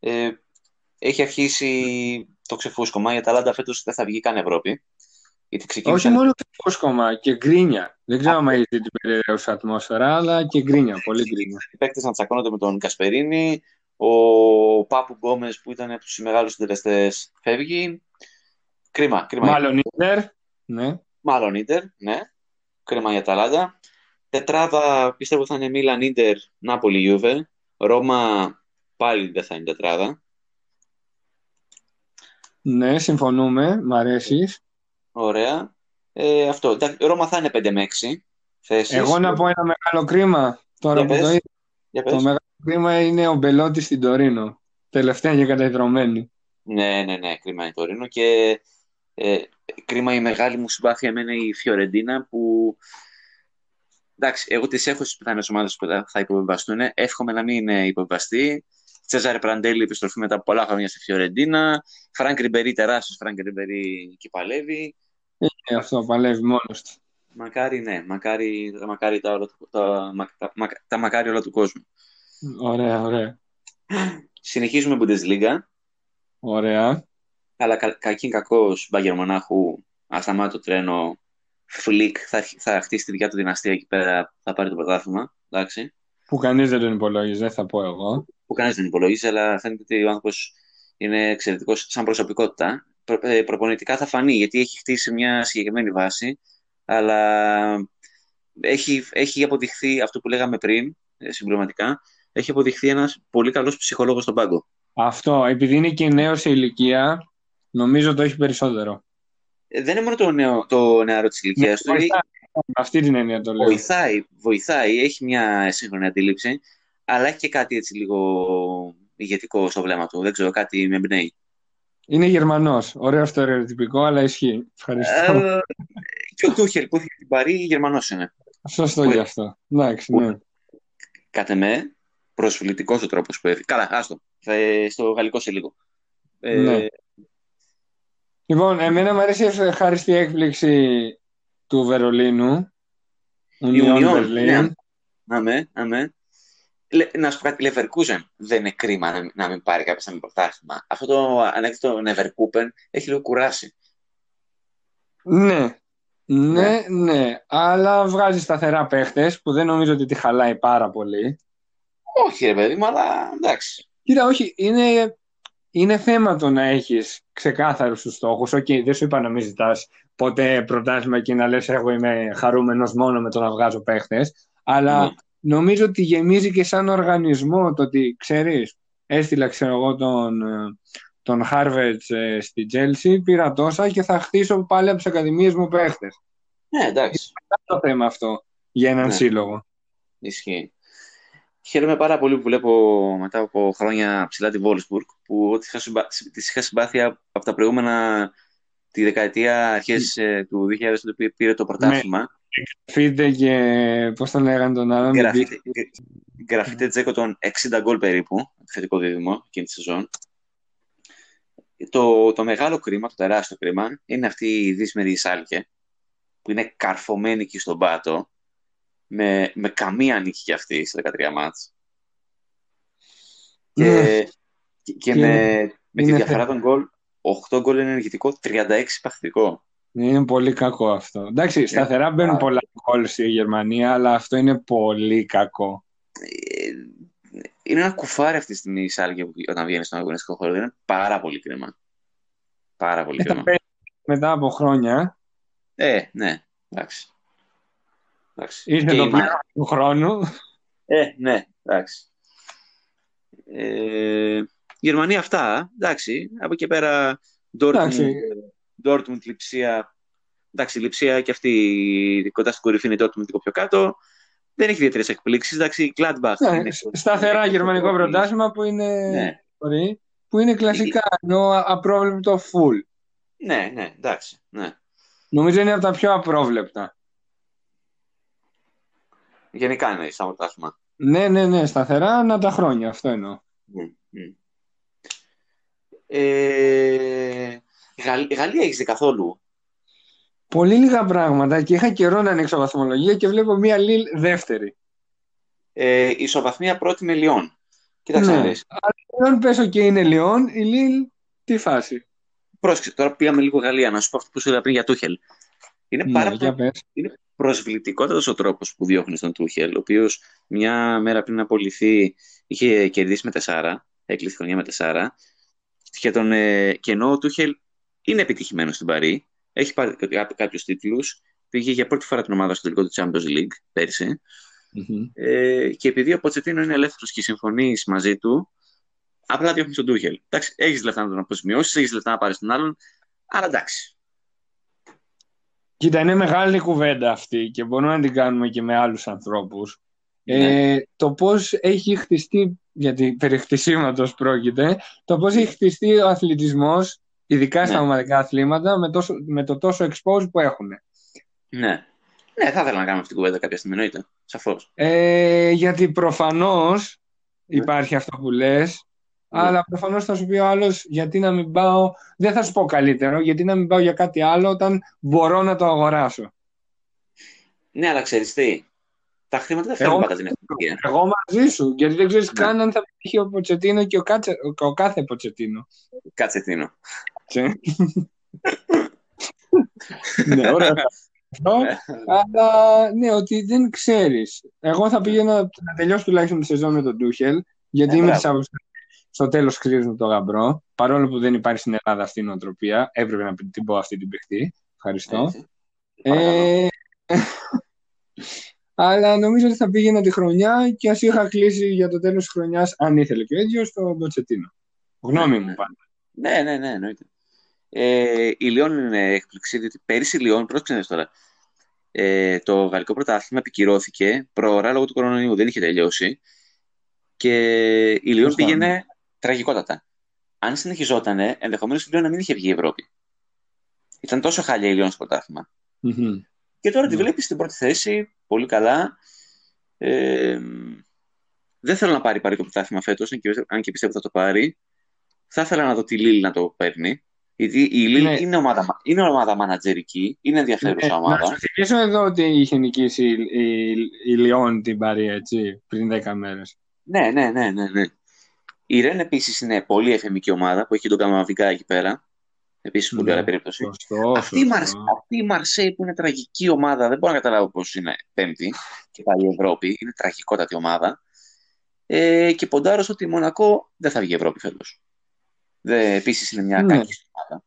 Ε, έχει αρχίσει το ξεφούσκωμα. Η Αταλάντα φέτος δεν θα βγει καν Ευρώπη. Όχι μόνο ξεφούσκωμα, και γκρίνια. Δεν ξέρω αν έχει την περιραίουσα ατμόσφαιρα, αλλά και γκρίνια, πολύ γκρίνια. Οι παίκτες να τσακώνονται με τον Κασπερίνη. Ο Πάπου Γκόμες που ήταν από τους μεγάλους συντελεστές φεύγει. Κρίμα, κρίμα. Μάλλον Ιντερ. Ναι. Μάλλον Ιντερ, ναι. Κρίμα για Αταλάντα. Τετράδα πιστεύω θα είναι Μίλαν Ιντερ, Νάπολη Ιούβε. Ρώμα πάλι δεν θα είναι τετράδα. Ναι, συμφωνούμε. Μ' αρέσει. Ωραία. Ε, αυτό. Ρώμα θα είναι 5 με 6 θέσεις. Εγώ να πω ένα μεγάλο κρίμα. Τώρα που το είδα. Το μεγάλο κρίμα είναι ο Μπελότη στην Τωρίνο. Τελευταία και καταϊδρωμένη. Ναι, ναι, ναι. Κρίμα είναι η Τορίνο. Και ε, κρίμα η μεγάλη μου συμπάθεια εμένα η Φιωρεντίνα που εντάξει, εγώ τις έχω στις πιθανές ομάδες που θα υποβιβαστούν. Εύχομαι να μην υποβιβαστεί. Τσέζαρε Πραντέλι, επιστροφή μετά από πολλά χρόνια στη Φιωρεντίνα. Φρανκ Ριμπερί, τεράστιος Φρανκ Ριμπερί και παλεύει. Ε, αυτό παλεύει μόνος του. Μακάρι, ναι. Μακάρι, μακάρι τα, όλα, τα, τα, τα μακάρι όλα του κόσμου. Ωραία, ωραία. Συνεχίζουμε Bundesliga. Ωραία. Αλλά κα, κακήν κακός Μπάγκερ Μονάχου, ασταμάτητο τρένο, φλικ, θα, θα χτίσει τη δικιά του δυναστεία εκεί πέρα, θα πάρει το πρωτάθλημα. Εντάξει. Που κανείς δεν τον υπολόγιζε, θα πω εγώ. Που κανείς δεν υπολόγιζε, αλλά φαίνεται ότι ο άνθρωπος είναι εξαιρετικός σαν προσωπικότητα. Προ, ε, προπονητικά θα φανεί, γιατί έχει χτίσει μια συγκεκριμένη βάση, αλλά έχει, έχει αποδειχθεί αυτό που λέγαμε πριν, ε, συμπληρωματικά, έχει αποδειχθεί ένας πολύ καλός ψυχολόγος στον πάγκο. Αυτό, επειδή είναι και νέος σε ηλικία, νομίζω το έχει περισσότερο. Ε, δεν είναι μόνο το, νέο, το νεαρό της ηλικίας του. Αυτή την έννοια το λέω. Βοηθάει, βοηθάει, έχει μια σύγχρονη αντίληψη, αλλά έχει και κάτι έτσι λίγο ηγετικό στο βλέμμα του. Δεν ξέρω, κάτι με εμπνέει. Είναι Γερμανός. Ωραίο στερεοτυπικό, αλλά ισχύει. Ευχαριστώ. Ε, και ο Τούχελ που έχει την Παρή, Γερμανός είναι. Σωστό γι' αυτό. Εντάξει, ναι. Κάτε με, προσβλητικός ο τρόπος που έφυγε. Καλά, άστο. Θα, στο γαλλικό σε λίγο. Ε, ναι. Λοιπόν, εμένα μου αρέσει η ευχάριστη έκπληξη του Βερολίνου. Union Ναι. Αμέ, αμέ. Να σου πω κάτι, Leverkusen δεν είναι κρίμα να, να μην πάρει κάποιος ένα πρωτάθλημα. Αυτό το ανέκδοτο Neverkusen έχει λίγο κουράσει. Ναι, ναι, ναι, ναι. Αλλά βγάζει σταθερά παίχτες που δεν νομίζω ότι τη χαλάει πάρα πολύ. Όχι, ρε παιδί μου, αλλά εντάξει. Κοίτα, όχι, είναι, είναι θέμα το να έχεις ξεκάθαρους τους στόχους. OK, okay, δεν σου είπα να μην ζητάς ποτέ πρωτάθλημα και να λες εγώ είμαι χαρούμενος μόνο με το να βγάζω παίχτες, αλλά ναι. Νομίζω ότι γεμίζει και σαν οργανισμό το ότι, ξέρεις, έστειλα ξέρω εγώ τον, τον Harvard ε, στη Chelsea, πήρα τόσα και θα χτίσω πάλι από τις ακαδημίες μου παίχτες. Ναι, εντάξει. Είναι το θέμα αυτό για έναν ναι. σύλλογο. Ισχύει. Χαίρομαι πάρα πολύ που βλέπω μετά από χρόνια ψηλά τη Wolfsburg, που τη είχα συμπάθεια από τα προηγούμενα τη δεκαετία αρχές ε, του 2000 που πήρε το πρωτάθλημα. Γραφείτε και πώς τον λέγανε τον άλλον. Γραφείτε Τζέκο των 60 γκολ περίπου, θετικό δίδυμο εκείνη τη σεζόν. Το, το μεγάλο κρίμα, το τεράστιο κρίμα, είναι αυτή η δύσμερη Σάλκε, που είναι καρφωμένη εκεί στον πάτο, με, με καμία νίκη κι αυτή σε 13 μάτς. Και, ναι. και, με, με τη διαφορά των γκολ, 8 γκολ είναι ενεργητικό, 36 παθητικό. Είναι πολύ κακό αυτό. Εντάξει, ε, σταθερά μπαίνουν πολλά γκολ στη Γερμανία, αλλά αυτό είναι πολύ κακό. Ε, είναι ένα κουφάρι αυτή τη στιγμή η Σάλγε όταν βγαίνει στον αγωνιστικό χώρο. Είναι πάρα πολύ κρίμα. Πάρα πολύ κρίμα. Μετά από χρόνια. Ε, ναι, εντάξει. εντάξει. Ήρθε το πλέον του χρόνου. Ε, ναι, εντάξει. Ε, Γερμανία αυτά, εντάξει. Από εκεί πέρα, Dortmund, Λιψία. Εντάξει, Λιψία και αυτή κοντά στην κορυφή είναι Dortmund λίγο πιο κάτω. Δεν έχει ιδιαίτερες εκπλήξεις. Εντάξει, Gladbach. Ναι, είναι... Σταθερά γερμανικό πρωτάθλημα που είναι. Ναι. Που είναι κλασικά, ενώ απρόβλεπτο full. Ναι, ναι, εντάξει. Ναι. Νομίζω είναι από τα πιο απρόβλεπτα. Γενικά είναι σαν πρωτάθλημα. Ναι, ναι, ναι, σταθερά ανά τα χρόνια, αυτό εννοώ. Ε, Γαλλία έχεις δει καθόλου; Πολύ λίγα πράγματα και είχα καιρό να ανοίξω βαθμολογία και βλέπω μία Λίλ δεύτερη. Ε, ισοβαθμία πρώτη με Λιόν. Κοίταξε ναι. να δεις. Αν πέσω και είναι Λιόν, η Λίλ τι φάση. Πρόσεξε, τώρα πήγαμε λίγο Γαλλία, να σου πω αυτό που σου είπα πριν για Τούχελ. Είναι, ναι, πάρα... είναι προσβλητικότατος ο τρόπος που διώχνεις τον Τούχελ, ο οποίος μια μέρα πριν απολυθεί είχε κερδίσει με τεσσάρα, έκλεισε χρονιά με τεσσάρα. Και, τον, ε, και ενώ ο Τούχελ είναι επιτυχημένο στην Παρή, έχει πάρει κάποιους τίτλους, πήγε για πρώτη φορά την ομάδα στο τελικό του Champions League περσι Ε, και επειδή ο Ποτσετίνο είναι ελεύθερος και συμφωνείς μαζί του, απλά διώχνεις τον Τούχελ. Εντάξει, έχεις λεφτά να τον αποσμιώσει, έχεις λεφτά να πάρεις τον άλλον, αλλά εντάξει. Κοίτα, είναι μεγάλη κουβέντα αυτή και μπορούμε να την κάνουμε και με άλλους ανθρώπους. Ε, ναι. το πώς έχει χτιστεί, γιατί περί χτισήματος πρόκειται, το πώς έχει χτιστεί ο αθλητισμός, ειδικά στα ναι. ομαδικά αθλήματα, με, τόσο, με το τόσο expose που έχουν. Ναι. Ναι, θα ήθελα να κάνουμε αυτή την κουβέντα κάποια στιγμή, εννοείται. Σαφώς. Ε, γιατί προφανώς ναι. υπάρχει αυτό που λες, ναι. Αλλά προφανώς θα σου πει ο άλλος γιατί να μην πάω. Δεν θα σου πω καλύτερο, γιατί να μην πάω για κάτι άλλο όταν μπορώ να το αγοράσω. Ναι, αλλά ξέρεις τι. Τα χρήματα δεν φέρνουν πάντα την ευτυχία. Εγώ μαζί σου, γιατί δεν ξέρεις ναι. καν αν θα πετύχει ο Ποτσετίνο και ο, κάτσε, ο κάθε Ποτσετίνο. Κατσετίνο. ναι, ωραία. Ναι. αλλά ναι, ότι δεν ξέρεις. Εγώ θα πήγαινα να τελειώσω τουλάχιστον τη σεζόν με τον Ντούχελ, γιατί ε, είμαι της άποψης στο τέλος κρίζουν το γαμπρό. Παρόλο που δεν υπάρχει στην Ελλάδα αυτή η νοοτροπία, έπρεπε να την πω αυτή την παιχτή. Ευχαριστώ. Ε, αλλά νομίζω ότι θα πήγαινα τη χρονιά και ας είχα κλείσει για το τέλος της χρονιάς, αν ήθελε και ο ίδιος, το Μποτσετίνο. Γνώμη μου πάντα. Ναι, ναι, ναι, εννοείται. Ε, η Λιόν είναι έκπληξη, διότι πέρυσι η Λιόν, πρόσεξε τώρα, ε, το γαλλικό πρωτάθλημα επικυρώθηκε προωρά λόγω του κορονοϊού, δεν είχε τελειώσει. Και η Λιόν πήγαινε τραγικότατα. Αν συνεχιζόταν, ενδεχομένως η Λιόν να μην είχε βγει η Ευρώπη. Ήταν τόσο χάλια η Λιόν στο πρωταθλημα Και τώρα τη βλέπεις στην πρώτη θέση, πολύ καλά. Ε, δεν θέλω να πάρει πάρει το πρωτάθλημα φέτος, αν και πιστεύω θα το πάρει. Θα ήθελα να δω τη Λίλ να το παίρνει. Γιατί η Λίλ ναι. είναι, ομάδα, είναι ομάδα μανατζερική, είναι ενδιαφέρουσα ναι, ομάδα. Να σου εδώ ότι είχε νικήσει η, η, η Λιόν την Παρή έτσι, πριν 10 μέρες. Ναι, ναι, ναι, ναι, ναι. Η Ρεν επίσης είναι πολύ εφημική ομάδα που έχει τον Καμαβικά εκεί πέρα. Επίσης πολύ ναι, ωραία περίπτωση. αυτή, η Μαρσέ, αυτή η Μαρσέη που είναι τραγική ομάδα, δεν μπορώ να καταλάβω πώς είναι πέμπτη και πάλι η Ευρώπη. Είναι τραγικότατη ομάδα. Ε, και ποντάρω ότι η Μονακό δεν θα βγει Ευρώπη φέτος. Επίσης είναι μια ναι. κακή ομάδα.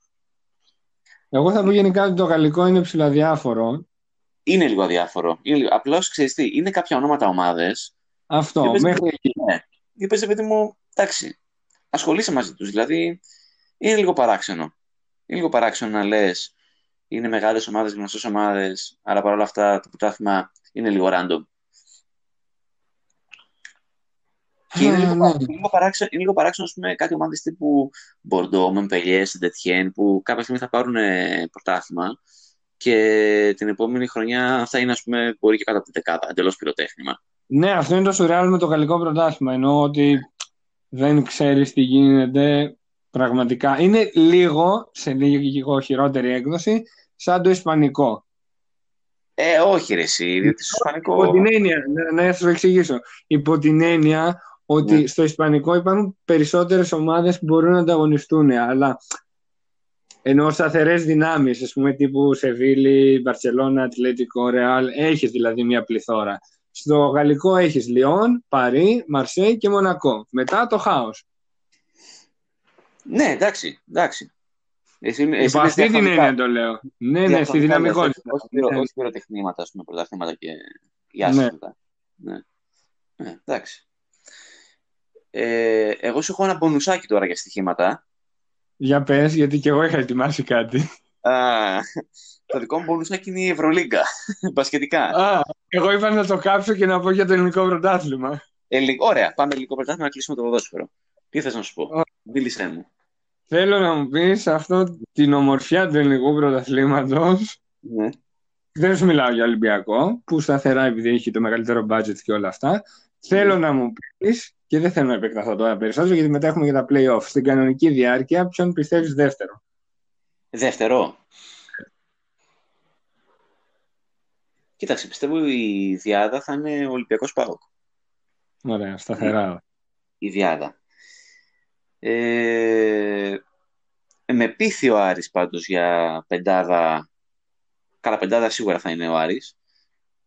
Εγώ θα πω γενικά ότι το γαλλικό είναι ψηλοδιάφορο. Είναι λίγο αδιάφορο. Απλώς ξέρεις τι, είναι κάποια ονόματα ομάδες. Αυτό, μέχρι εκεί. Ναι. Είπε, παιδί μου, εντάξει, ασχολείσαι μαζί τους. Δηλαδή, είναι λίγο παράξενο. Είναι λίγο παράξενο να λες είναι μεγάλες ομάδες, γνωστές ομάδες, αλλά παρόλα αυτά το πρωτάθλημα είναι λίγο random. Και είναι λίγο, ναι. λίγο παράξενο, είναι λίγο παράξενο πούμε, κάτι ομάδες τύπου Μπορντό, Μεμπελιέ, Σεντετιέν, που κάποια στιγμή θα πάρουν ε, πρωτάθλημα και την επόμενη χρονιά θα είναι, ας πούμε, μπορεί και κάτω από την δεκάδα, εντελώς πυροτέχνημα. Ναι, αυτό είναι το σουρεάλ με το γαλλικό πρωτάθλημα. Εννοώ ότι δεν ξέρεις τι γίνεται πραγματικά. Είναι λίγο, σε λίγο χειρότερη έκδοση, σαν το ισπανικό. Ε, όχι ρε εσύ, διότι στο ισπανικό... Υπό την έννοια, να, να σας εξηγήσω. Υπό την έννοια ότι ναι. στο Ισπανικό υπάρχουν περισσότερες ομάδες που μπορούν να ανταγωνιστούν, αλλά ενώ σταθερές δυνάμεις, ας πούμε, τύπου Σεβίλη, Μπαρσελόνα, Ατλέτικο, Ρεάλ, έχεις δηλαδή μια πληθώρα. Στο γαλλικό έχεις Λιόν, Παρί, Μαρσέη και Μονακό. Μετά το χάος. Ναι, εντάξει, εντάξει. Εσύ, εσύ αυτή την έννοια το λέω. Ναι, ναι, στη δυναμικότητα. Όχι πυροτεχνήματα, ας πούμε, πρωταθλήματα και γιάσματα. Ναι. ναι. Ναι, εντάξει. Ε, εγώ σου έχω ένα μπονουσάκι τώρα για στοιχήματα. Για πες, γιατί και εγώ είχα ετοιμάσει κάτι. Α, το δικό μου μπονουσάκι είναι η Ευρωλίγκα, πασχετικά. Α, εγώ είπα να το κάψω και να πω για το ελληνικό πρωτάθλημα. Ωραία, πάμε ελληνικό πρωτάθλημα να κλείσουμε το ποδόσφαιρο. Τι θες να σου πω, δίλησέ μου. Θέλω να μου πεις αυτό την ομορφιά του ελληνικού πρωταθλήματος. Ναι. Δεν σου μιλάω για Ολυμπιακό, που σταθερά επειδή έχει το μεγαλύτερο budget και όλα αυτά. Ναι. Θέλω να μου πεις, και δεν θέλω να επεκταθώ τώρα περισσότερο, γιατί μετά έχουμε και τα play-off. Στην κανονική διάρκεια, ποιον πιστεύεις δεύτερο; Δεύτερο. Κοίταξε, πιστεύω η Διάδα θα είναι ο Ολυμπιακός ΠΑΟΚ. Ωραία, σταθερά. Η Διάδα. Ε, με πείθει ο Άρης πάντως για πεντάδα. Καλά, πεντάδα σίγουρα θα είναι ο Άρης.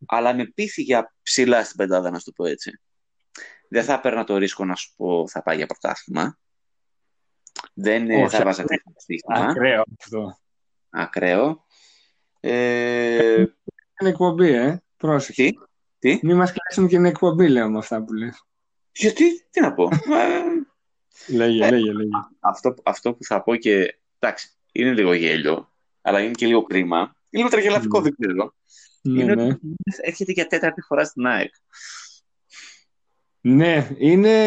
Αλλά με πείθει για ψηλά στην πεντάδα, να σου το πω έτσι. Δεν θα παίρνα το ρίσκο να σου πω θα πάει για πρωτάθλημα. Δεν ε, Όχι, θα βάζα τέτοια στοίχημα. Ακραίο αυτό. Ακραίο. Ε... Είναι εκπομπή, ε. Πρόσεχε. Τι, τι; Μην μας κλείσουν και είναι εκπομπή, λέω, με αυτά που λες. Γιατί, τι να πω. Λέγε, ε, λέγε, λέγε. Αυτό, αυτό που θα πω και, εντάξει, είναι λίγο γέλιο, αλλά είναι και λίγο κρίμα. Είναι λίγο τραγελαφικό, mm. δεν ξέρω. Ναι, είναι ναι. ότι έρχεται για τέταρτη φορά στην ΑΕΚ. Ναι, είναι...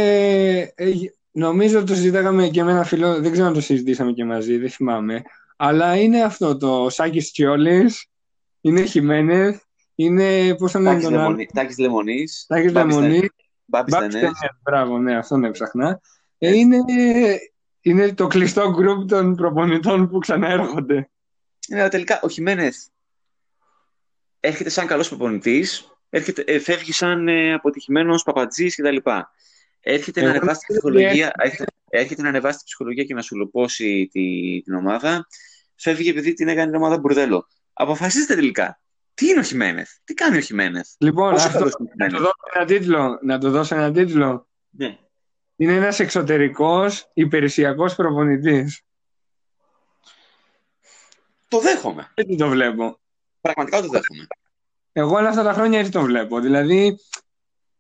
Ε, νομίζω ότι το συζητάγαμε και με ένα φίλο, δεν ξέρω αν το συζητήσαμε και μαζί, δεν θυμάμαι. Αλλά είναι αυτό το Σάκης Τσιόλης, είναι Χιμένεθ, είναι. Πώς θα λένε τον άλλο; Τάκης Λεμονής. Τάκης Λεμονής. Μπάμπης Μπράβο, ναι, αυτόν έψαχνα. Ε, είναι, είναι το κλειστό γκρουπ των προπονητών που ξαναέρχονται. Ναι, τελικά ο Χιμένεθ έρχεται σαν καλός προπονητής, ε, φεύγει σαν ε, αποτυχημένος παπατζής κτλ. Έρχεται, να ανεβάσει την ψυχολογία, έρχεται, έρχεται να ανεβάσει την ψυχολογία και να σου λοπώσει τη, την ομάδα. Φεύγει επειδή την έκανε την ομάδα μπουρδέλο. Αποφασίστε τελικά. Τι είναι ο Χιμένεθ, τι κάνει ο Χιμένεθ; Λοιπόν, αυτό, να, το δώσω ένα τίτλο, να το δώσω ένα τίτλο. Ναι. Είναι ένας εξωτερικός υπηρεσιακός προπονητής. Το δέχομαι. Έτσι το βλέπω. Πραγματικά το δέχομαι. Εγώ όλα αυτά τα χρόνια έτσι το βλέπω. Δηλαδή,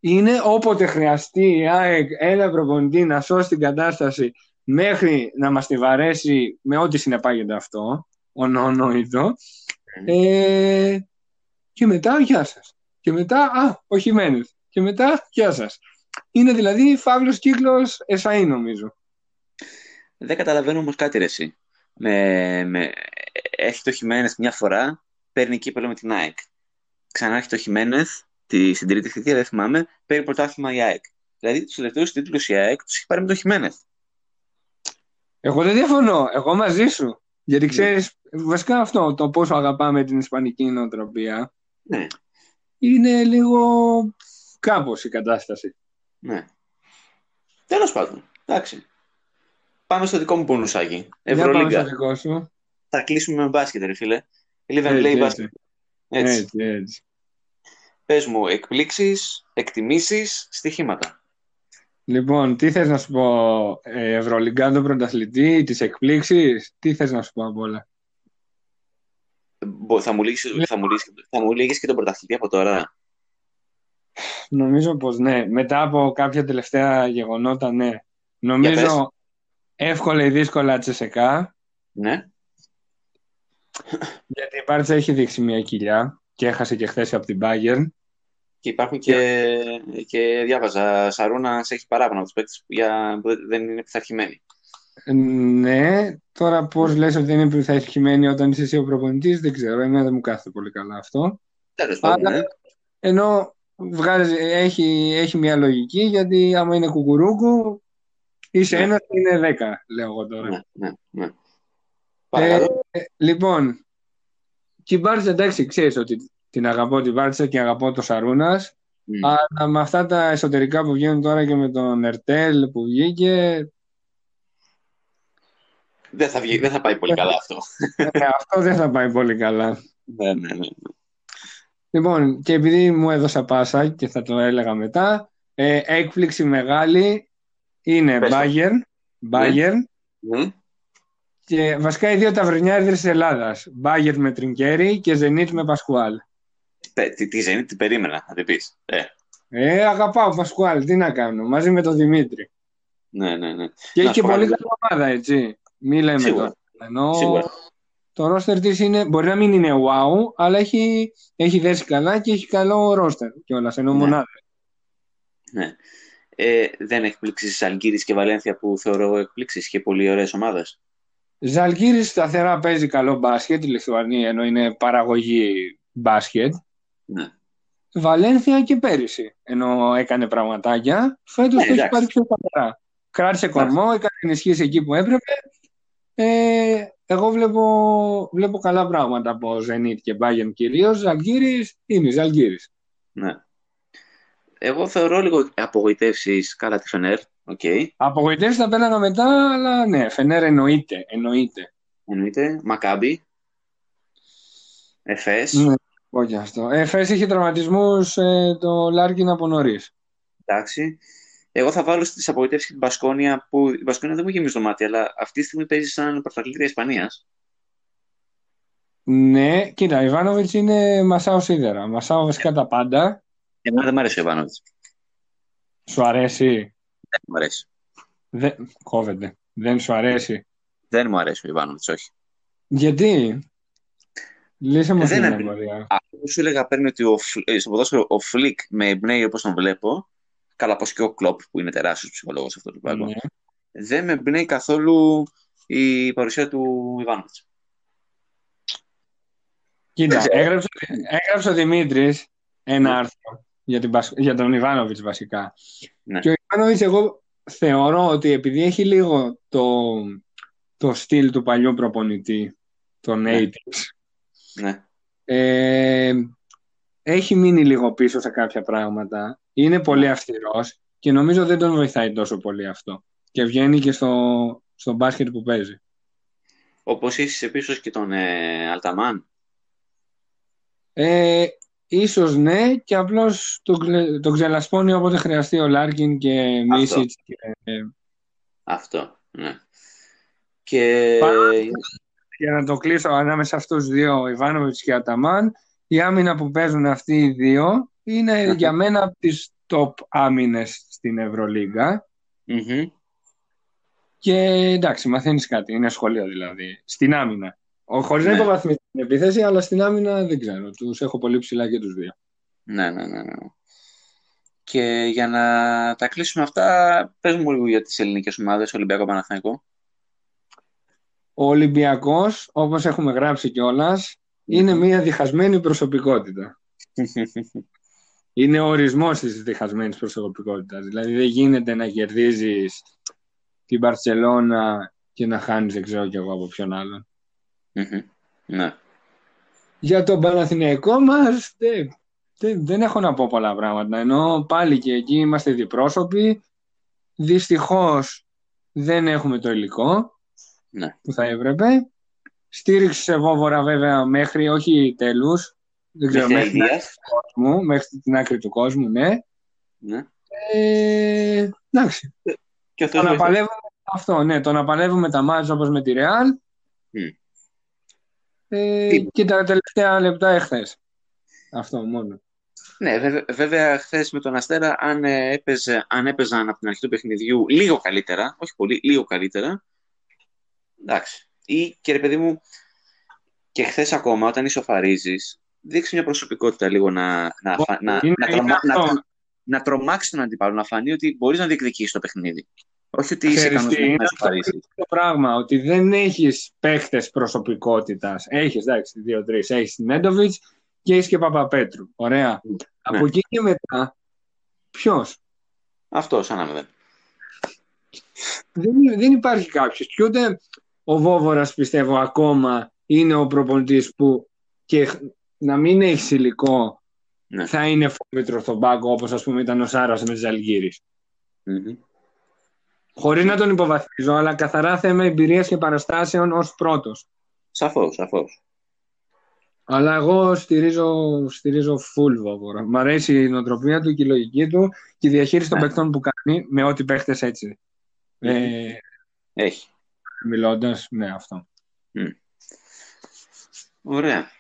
είναι όποτε χρειαστεί η ΑΕΚ ένα προπονητή να σώσει την κατάσταση μέχρι να μας τη βαρέσει με ό,τι συνεπάγεται αυτό, ονόητο, ε, και μετά γεια σας. Και μετά, α, ο Χιμένες. Και μετά, γεια σας. Είναι δηλαδή φαύλος κύκλος εσαΐ νομίζω. Δεν καταλαβαίνω όμως κάτι ρε εσύ. Με, με, έχει το Χιμένες μια φορά, παίρνει κύπελο με την ΑΕΚ. Ξανά έχει το Χιμένεθ, τη, στην τρίτη θητεία, δεν θυμάμαι, παίρνει πρωτάθλημα η ΑΕΚ. Δηλαδή τους τελευταίους τίτλους η ΑΕΚ τους έχει πάρει με το Χιμένεθ. Εγώ δεν διαφωνώ. Εγώ μαζί σου. Γιατί ξέρεις, βασικά αυτό το πόσο αγαπάμε την Ισπανική νοοτροπία. Ναι. Είναι λίγο κάπως η κατάσταση. Ναι. Τέλος πάντων. Εντάξει. Πάμε στο δικό μου πονουσάκι. Ευρωλίγκα. Θα κλείσουμε με μπάσκετ, ρε φίλε. Eleven play μπάσκετ. Έτσι. έτσι, έτσι. Πες μου, εκπλήξεις, εκτιμήσεις, στοιχήματα. Λοιπόν, τι θες να σου πω, ε, Ευρωλυγκάντο πρωταθλητή, τις εκπλήξεις, τι θες να σου πω από όλα; Θα μου λύγεις, θα μου λύγεις, θα μου λύγεις και τον πρωταθλητή από τώρα. Νομίζω πως ναι. Μετά από κάποια τελευταία γεγονότα, ναι. Νομίζω εύκολα ή δύσκολα τσεσεκά. Ναι. Γιατί η Πάρτσα έχει δείξει μια κοιλιά και έχασε και χθες από την Bayern. Και υπάρχουν και, και διάβαζα, Σαρούνα έχει παράπονα από τους παίκτες που, δεν είναι πειθαρχημένοι. Ναι, τώρα πώς λες ότι δεν είναι πειθαρχημένοι όταν είσαι εσύ ο προπονητής, δεν ξέρω. Εμένα δεν μου κάθεται πολύ καλά αυτό. Τέλος πάντων. Ναι. Ενώ βγάζει, έχει, έχει μια λογική γιατί άμα είναι κουκουρούκου είσαι ναι. ένας και είναι δέκα, λέω εγώ τώρα. Ναι, ναι, ναι. Ε, λοιπόν, και η Μπάρτσα, εντάξει, ξέρεις ότι την αγαπώ την Μπάρτσα και αγαπώ το Σαρούνας. Αλλά με αυτά τα εσωτερικά που βγαίνουν τώρα και με τον Ερτέλ που βγήκε. Δεν θα, βγει, δεν θα πάει πολύ καλά αυτό. Ε, αυτό δεν θα πάει πολύ καλά. ναι, ναι, ναι. Λοιπόν, και επειδή μου έδωσα πάσα και θα το έλεγα μετά, ε, έκπληξη μεγάλη είναι Bayern, Bayern ναι. και βασικά οι δύο ταυρινιάριδες της Ελλάδας. Bayern με Τρινκέρι και Zenit με Πασκουάλ. Τι, τι Zenit την περίμενα, θα την πεις. Ε. ε, αγαπάω Πασκουάλ, τι να κάνω, μαζί με τον Δημήτρη. Ναι, ναι, ναι. Και έχει και πολύ καλή ομάδα, έτσι. Μη λέμε Σίγουρα. τώρα. Ενώ Σίγουρα. Το ρόστερ της είναι, μπορεί να μην είναι wow, αλλά έχει, έχει δέσει καλά και έχει καλό ρόστερ κιόλας, ενώ Ναι. μονάδες. Ναι. Ε, δεν εκπλήξεις Αλγύρης και Βαλένθια που θεωρώ εγώ εκπλήξεις και πολύ ωραίες ομάδες; Ζαλγκύρης σταθερά παίζει καλό μπάσκετ, η Λιθουανία ενώ είναι παραγωγή μπάσκετ. Ναι. Βαλένθια και πέρυσι, ενώ έκανε πραγματάκια. Φέτος Ναι, το έχει εντάξει. πάρει πιο σταθερά. Κράτησε κορμό, έκανε ενισχύσεις εκεί που έπρεπε. Ε, εγώ βλέπω, βλέπω καλά πράγματα από Zenit και Bayern κυρίως. Ζαλγκύρης είναι Ζαλγκύρης. ναι. Εγώ θεωρώ λίγο απογοητεύσεις καλά τη Φενέρ. Οκ. Απογοητεύσεις τα πέραγα μετά, αλλά ναι, Φενέρ εννοείται. εννοείται. Εννοείται. Μακάμπι. Εφές. Ναι, όχι αυτό. Ε, Φες είχε τραυματισμούς ε, το Λάρκιν από νωρίς. Εντάξει. Εγώ θα βάλω στις απογοητεύσεις και την Μπασκόνια που η Μπασκόνια δεν μου γεμίζει το μάτι, αλλά αυτή τη στιγμή παίζει σαν πρωταθλήτρια Ισπανίας. Ναι, κοίτα, η Ιβάνοβιτς είναι μασάω σίδερα. Μασάω βασικά τα πάντα. Εμένα δεν μου αρέσει ο Ιβάνοβιτς. Σου αρέσει; Δεν μου αρέσει. Δεν... Κόβεται. Δεν σου αρέσει; Δεν μου αρέσει ο Ιβάνοβιτς, όχι. Γιατί; Λύσε μου αυτή Δεν την είναι- απορία. Αυτό σου έλεγα πριν ότι ο, Φλ- ε, στο ποδόσφαιρο ο Φλικ με εμπνέει όπως τον βλέπω, καλά πως και ο Κλόπ που είναι τεράστιος ψυχολόγος αυτός το πράγμα, Ναι. δεν με εμπνέει καθόλου η παρουσία του Ιβάνοβιτς. Κοίτα, Δεν ξέρω. έγραψε, έγραψε ο Δημήτρης ένα άρθρο για, την, Πασ- για τον Ιβάνοβιτς βασικά. Ναι. Και ο Ιβάνοβιτς εγώ θεωρώ ότι επειδή έχει λίγο το, το στυλ του παλιού προπονητή, τον Ναι. 80's, Ναι. ε, έχει μείνει λίγο πίσω σε κάποια πράγματα. Είναι πολύ αυστηρός και νομίζω δεν τον βοηθάει τόσο πολύ αυτό. Και βγαίνει και στο, στο μπάσκετ που παίζει. Όπως ίσως επίσης και τον ε, Αλταμάν; Ε, ίσως ναι και απλώς τον, κλε- τον ξελασπώνει όποτε χρειαστεί ο Λάρκιν και Μίσιτς. Και, ε, Αυτό. Ναι. Και Παρά- για να το κλείσω ανάμεσα σε αυτούς τους δύο, Ιβάνοβιτς και Αταμάν, η άμυνα που παίζουν αυτοί οι δύο είναι Αχα. για μένα από τις top άμυνες στην Ευρωλίγκα. Μμμ. Και εντάξει, μαθαίνεις κάτι. Είναι σχολείο δηλαδή. Στην άμυνα. Ο, χωρίς να Ναι. υποβαθμίσει την επίθεση, αλλά στην άμυνα δεν ξέρω. Τους έχω πολύ ψηλά και τους δύο. Ναι, ναι, ναι, ναι. Και για να τα κλείσουμε αυτά, πες μου λίγο για τις ελληνικές ομάδες, Ολυμπιακό Παναθηναϊκό. Ο Ολυμπιακός, όπως έχουμε γράψει κιόλας, είναι μια διχασμένη προσωπικότητα. Είναι ο ορισμός της διχασμένης προσωπικότητας. Δηλαδή δεν γίνεται να κερδίζεις την Μπαρτσελώνα και να χάνεις δεν ξέρω κι εγώ από ποιον άλλον. Μμμ. Ναι. Για τον Παναθηναϊκό μας δεν, δεν, δεν έχω να πω πολλά πράγματα. Ενώ πάλι και εκεί είμαστε διπρόσωποι. Δυστυχώς δεν έχουμε το υλικό Ναι. που θα έπρεπε. Στήριξη σε Βόβορα βέβαια μέχρι όχι τέλους. Δεν ξέρω, Μέχρι μέχρι την, άκρη αηδίας. του κόσμου, μέχρι την άκρη του κόσμου, ναι. Ναι. Ε, εντάξει. Και Το αυτός να βοηθάει. παλεύουμε αυτό, ναι. Το να παλεύουμε τα μάτια όπως με τη Ρεάλ Μμ. ε, Τι- και τα τελευταία λεπτά εχθές. Αυτό μόνο. Ναι, βέβαια, βέβαια χθες με τον Αστέρα, αν, ε, έπαιζε, αν έπαιζαν από την αρχή του παιχνιδιού λίγο καλύτερα, όχι πολύ, λίγο καλύτερα, εντάξει. Ή και ρε παιδί μου, και χθες ακόμα, όταν ισοφαρίζει, δείξει μια προσωπικότητα λίγο να, να, φα- να, Είναι- να, είναι τρομα- να, αυτό. να τρομάξεις τον αντίπαλο, να φανεί ότι μπορείς να διεκδικήσεις το παιχνίδι. Όχι ότι είσαι Ξέρεις ικανός τι, να είναι ισοφαρίσει. το πράγμα ότι δεν έχεις παίχτες προσωπικότητας. Έχεις, εντάξει, δύο-τρεις. Έχεις την Έντοβιτς και έχεις και Παπαπέτρου. Ωραία. Από εκεί και μετά, ποιος; Αυτός, σαν να μην. Δεν, δεν υπάρχει κάποιος. Και ούτε ο Βόβορας πιστεύω ακόμα είναι ο προπονητής που και να μην έχεις υλικό ναι. θα είναι φόβητρο στον πάγκο όπως ας πούμε ήταν ο Σάρας με τις Αλγύρης. Mm-hmm. Χωρίς να τον υποβαθμίζω, αλλά καθαρά θέμα εμπειρίας και παραστάσεων ως πρώτος. Σαφώς, σαφώς. Αλλά εγώ στηρίζω, στηρίζω full Βόβορα. Μ' αρέσει η νοοτροπία του και η λογική του και η διαχείριση των ναι. παιχτών που κάνει με ό,τι παίχτες έτσι. Ε, Έχει. Μιλώντας, ναι, αυτό. Mm. Ωραία.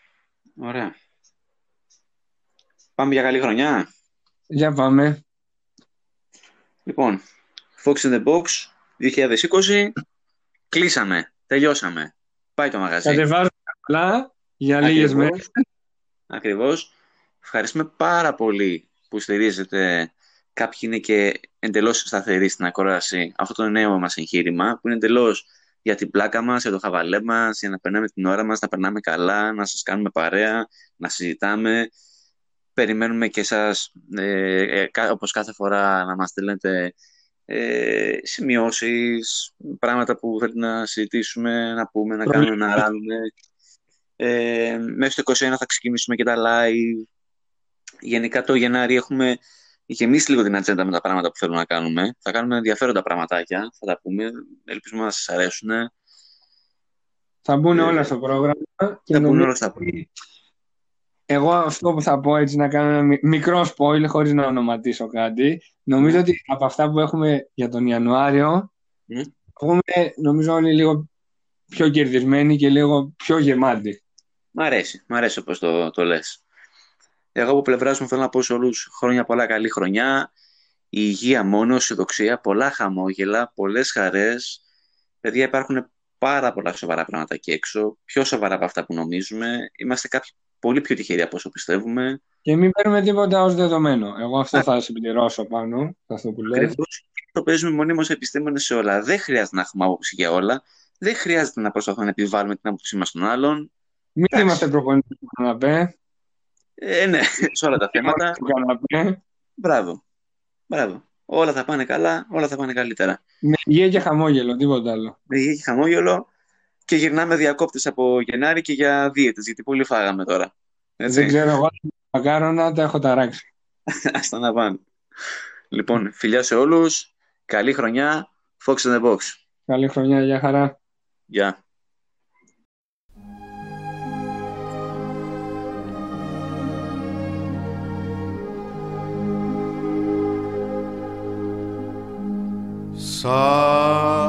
Ωραία. Πάμε για καλή χρονιά. Για πάμε. Λοιπόν, Fox in the Box 2020. Κλείσαμε. Τελειώσαμε. Πάει το μαγαζί. Κατεβάζουμε απλά για λίγες μέρες. Ακριβώς. Ευχαριστούμε πάρα πολύ που στηρίζετε. Κάποιοι είναι και εντελώς σταθεροί στην ακρόαση αυτό το νέο μας εγχείρημα, που είναι εντελώς για την πλάκα μας, για το χαβαλέ μας, για να περνάμε την ώρα μας, να περνάμε καλά, να σας κάνουμε παρέα, να συζητάμε. Περιμένουμε και εσάς, ε, ε, όπως κάθε φορά, να μας στέλνετε ε, σημειώσεις, πράγματα που θέλετε να συζητήσουμε, να πούμε, να κάνουμε, να ράνουμε. Ε, μέχρι το 21 θα ξεκινήσουμε και τα live. Γενικά το Γενάρη έχουμε γεμίσει λίγο την ατζέντα με τα πράγματα που θέλουμε να κάνουμε. Θα κάνουμε ενδιαφέροντα πραγματάκια, θα τα πούμε. Ελπίζουμε να σας αρέσουν. Θα μπουν ε, όλα στο πρόγραμμα. Και θα μπουν όλα στα πρόγραμμα. Εγώ αυτό που θα πω έτσι να κάνω ένα μικρό spoil χωρίς να ονοματίσω κάτι. Νομίζω ότι από αυτά που έχουμε για τον Ιανουάριο mm. έχουμε νομίζω όλοι λίγο πιο κερδισμένοι και λίγο πιο γεμάτοι. Μ' αρέσει, μ' αρέσει όπως το, το λες. Εγώ από πλευράς μου θέλω να πω σε όλους χρόνια πολλά καλή χρονιά, η υγεία μόνος, αισιοδοξία, πολλά χαμόγελα, πολλές χαρές. Παιδιά υπάρχουν πάρα πολλά σοβαρά πράγματα εκεί έξω, πιο σοβαρά από αυτά που νομίζουμε. Είμαστε κάποιοι πολύ πιο τυχεροί από όσο πιστεύουμε. Και μην παίρνουμε τίποτα ως δεδομένο. Εγώ αυτό θα συμπληρώσω πάνω, αυτό που λέω. Το παίζουμε μονίμως επιστήμονες σε όλα. Δεν χρειάζεται να έχουμε άποψη για όλα. Δεν χρειάζεται να προσπαθούμε να επιβάλλουμε την άποψή μας στον άλλον. Μην Εντάξει. είμαστε προπονητές του καναπέ. Ε, ναι, σε όλα τα θέματα. Μπράβο. Μπράβο. Όλα θα πάνε καλά, όλα θα πάνε καλύτερα. Με υγεία και χαμόγελο, τίποτα άλλο. Με υγεία και χαμόγελο και γυρνάμε διακόπτες από Γενάρη και για δίαιτες, γιατί πολύ φάγαμε τώρα. Έτσι. Δεν ξέρω, εγώ μακάρονα τα έχω ταράξει. Άστα να πάνε. Λοιπόν, φιλιά σε όλους. Καλή χρονιά. Fox in the Box. Καλή χρονιά, για χαρά. Γεια. 사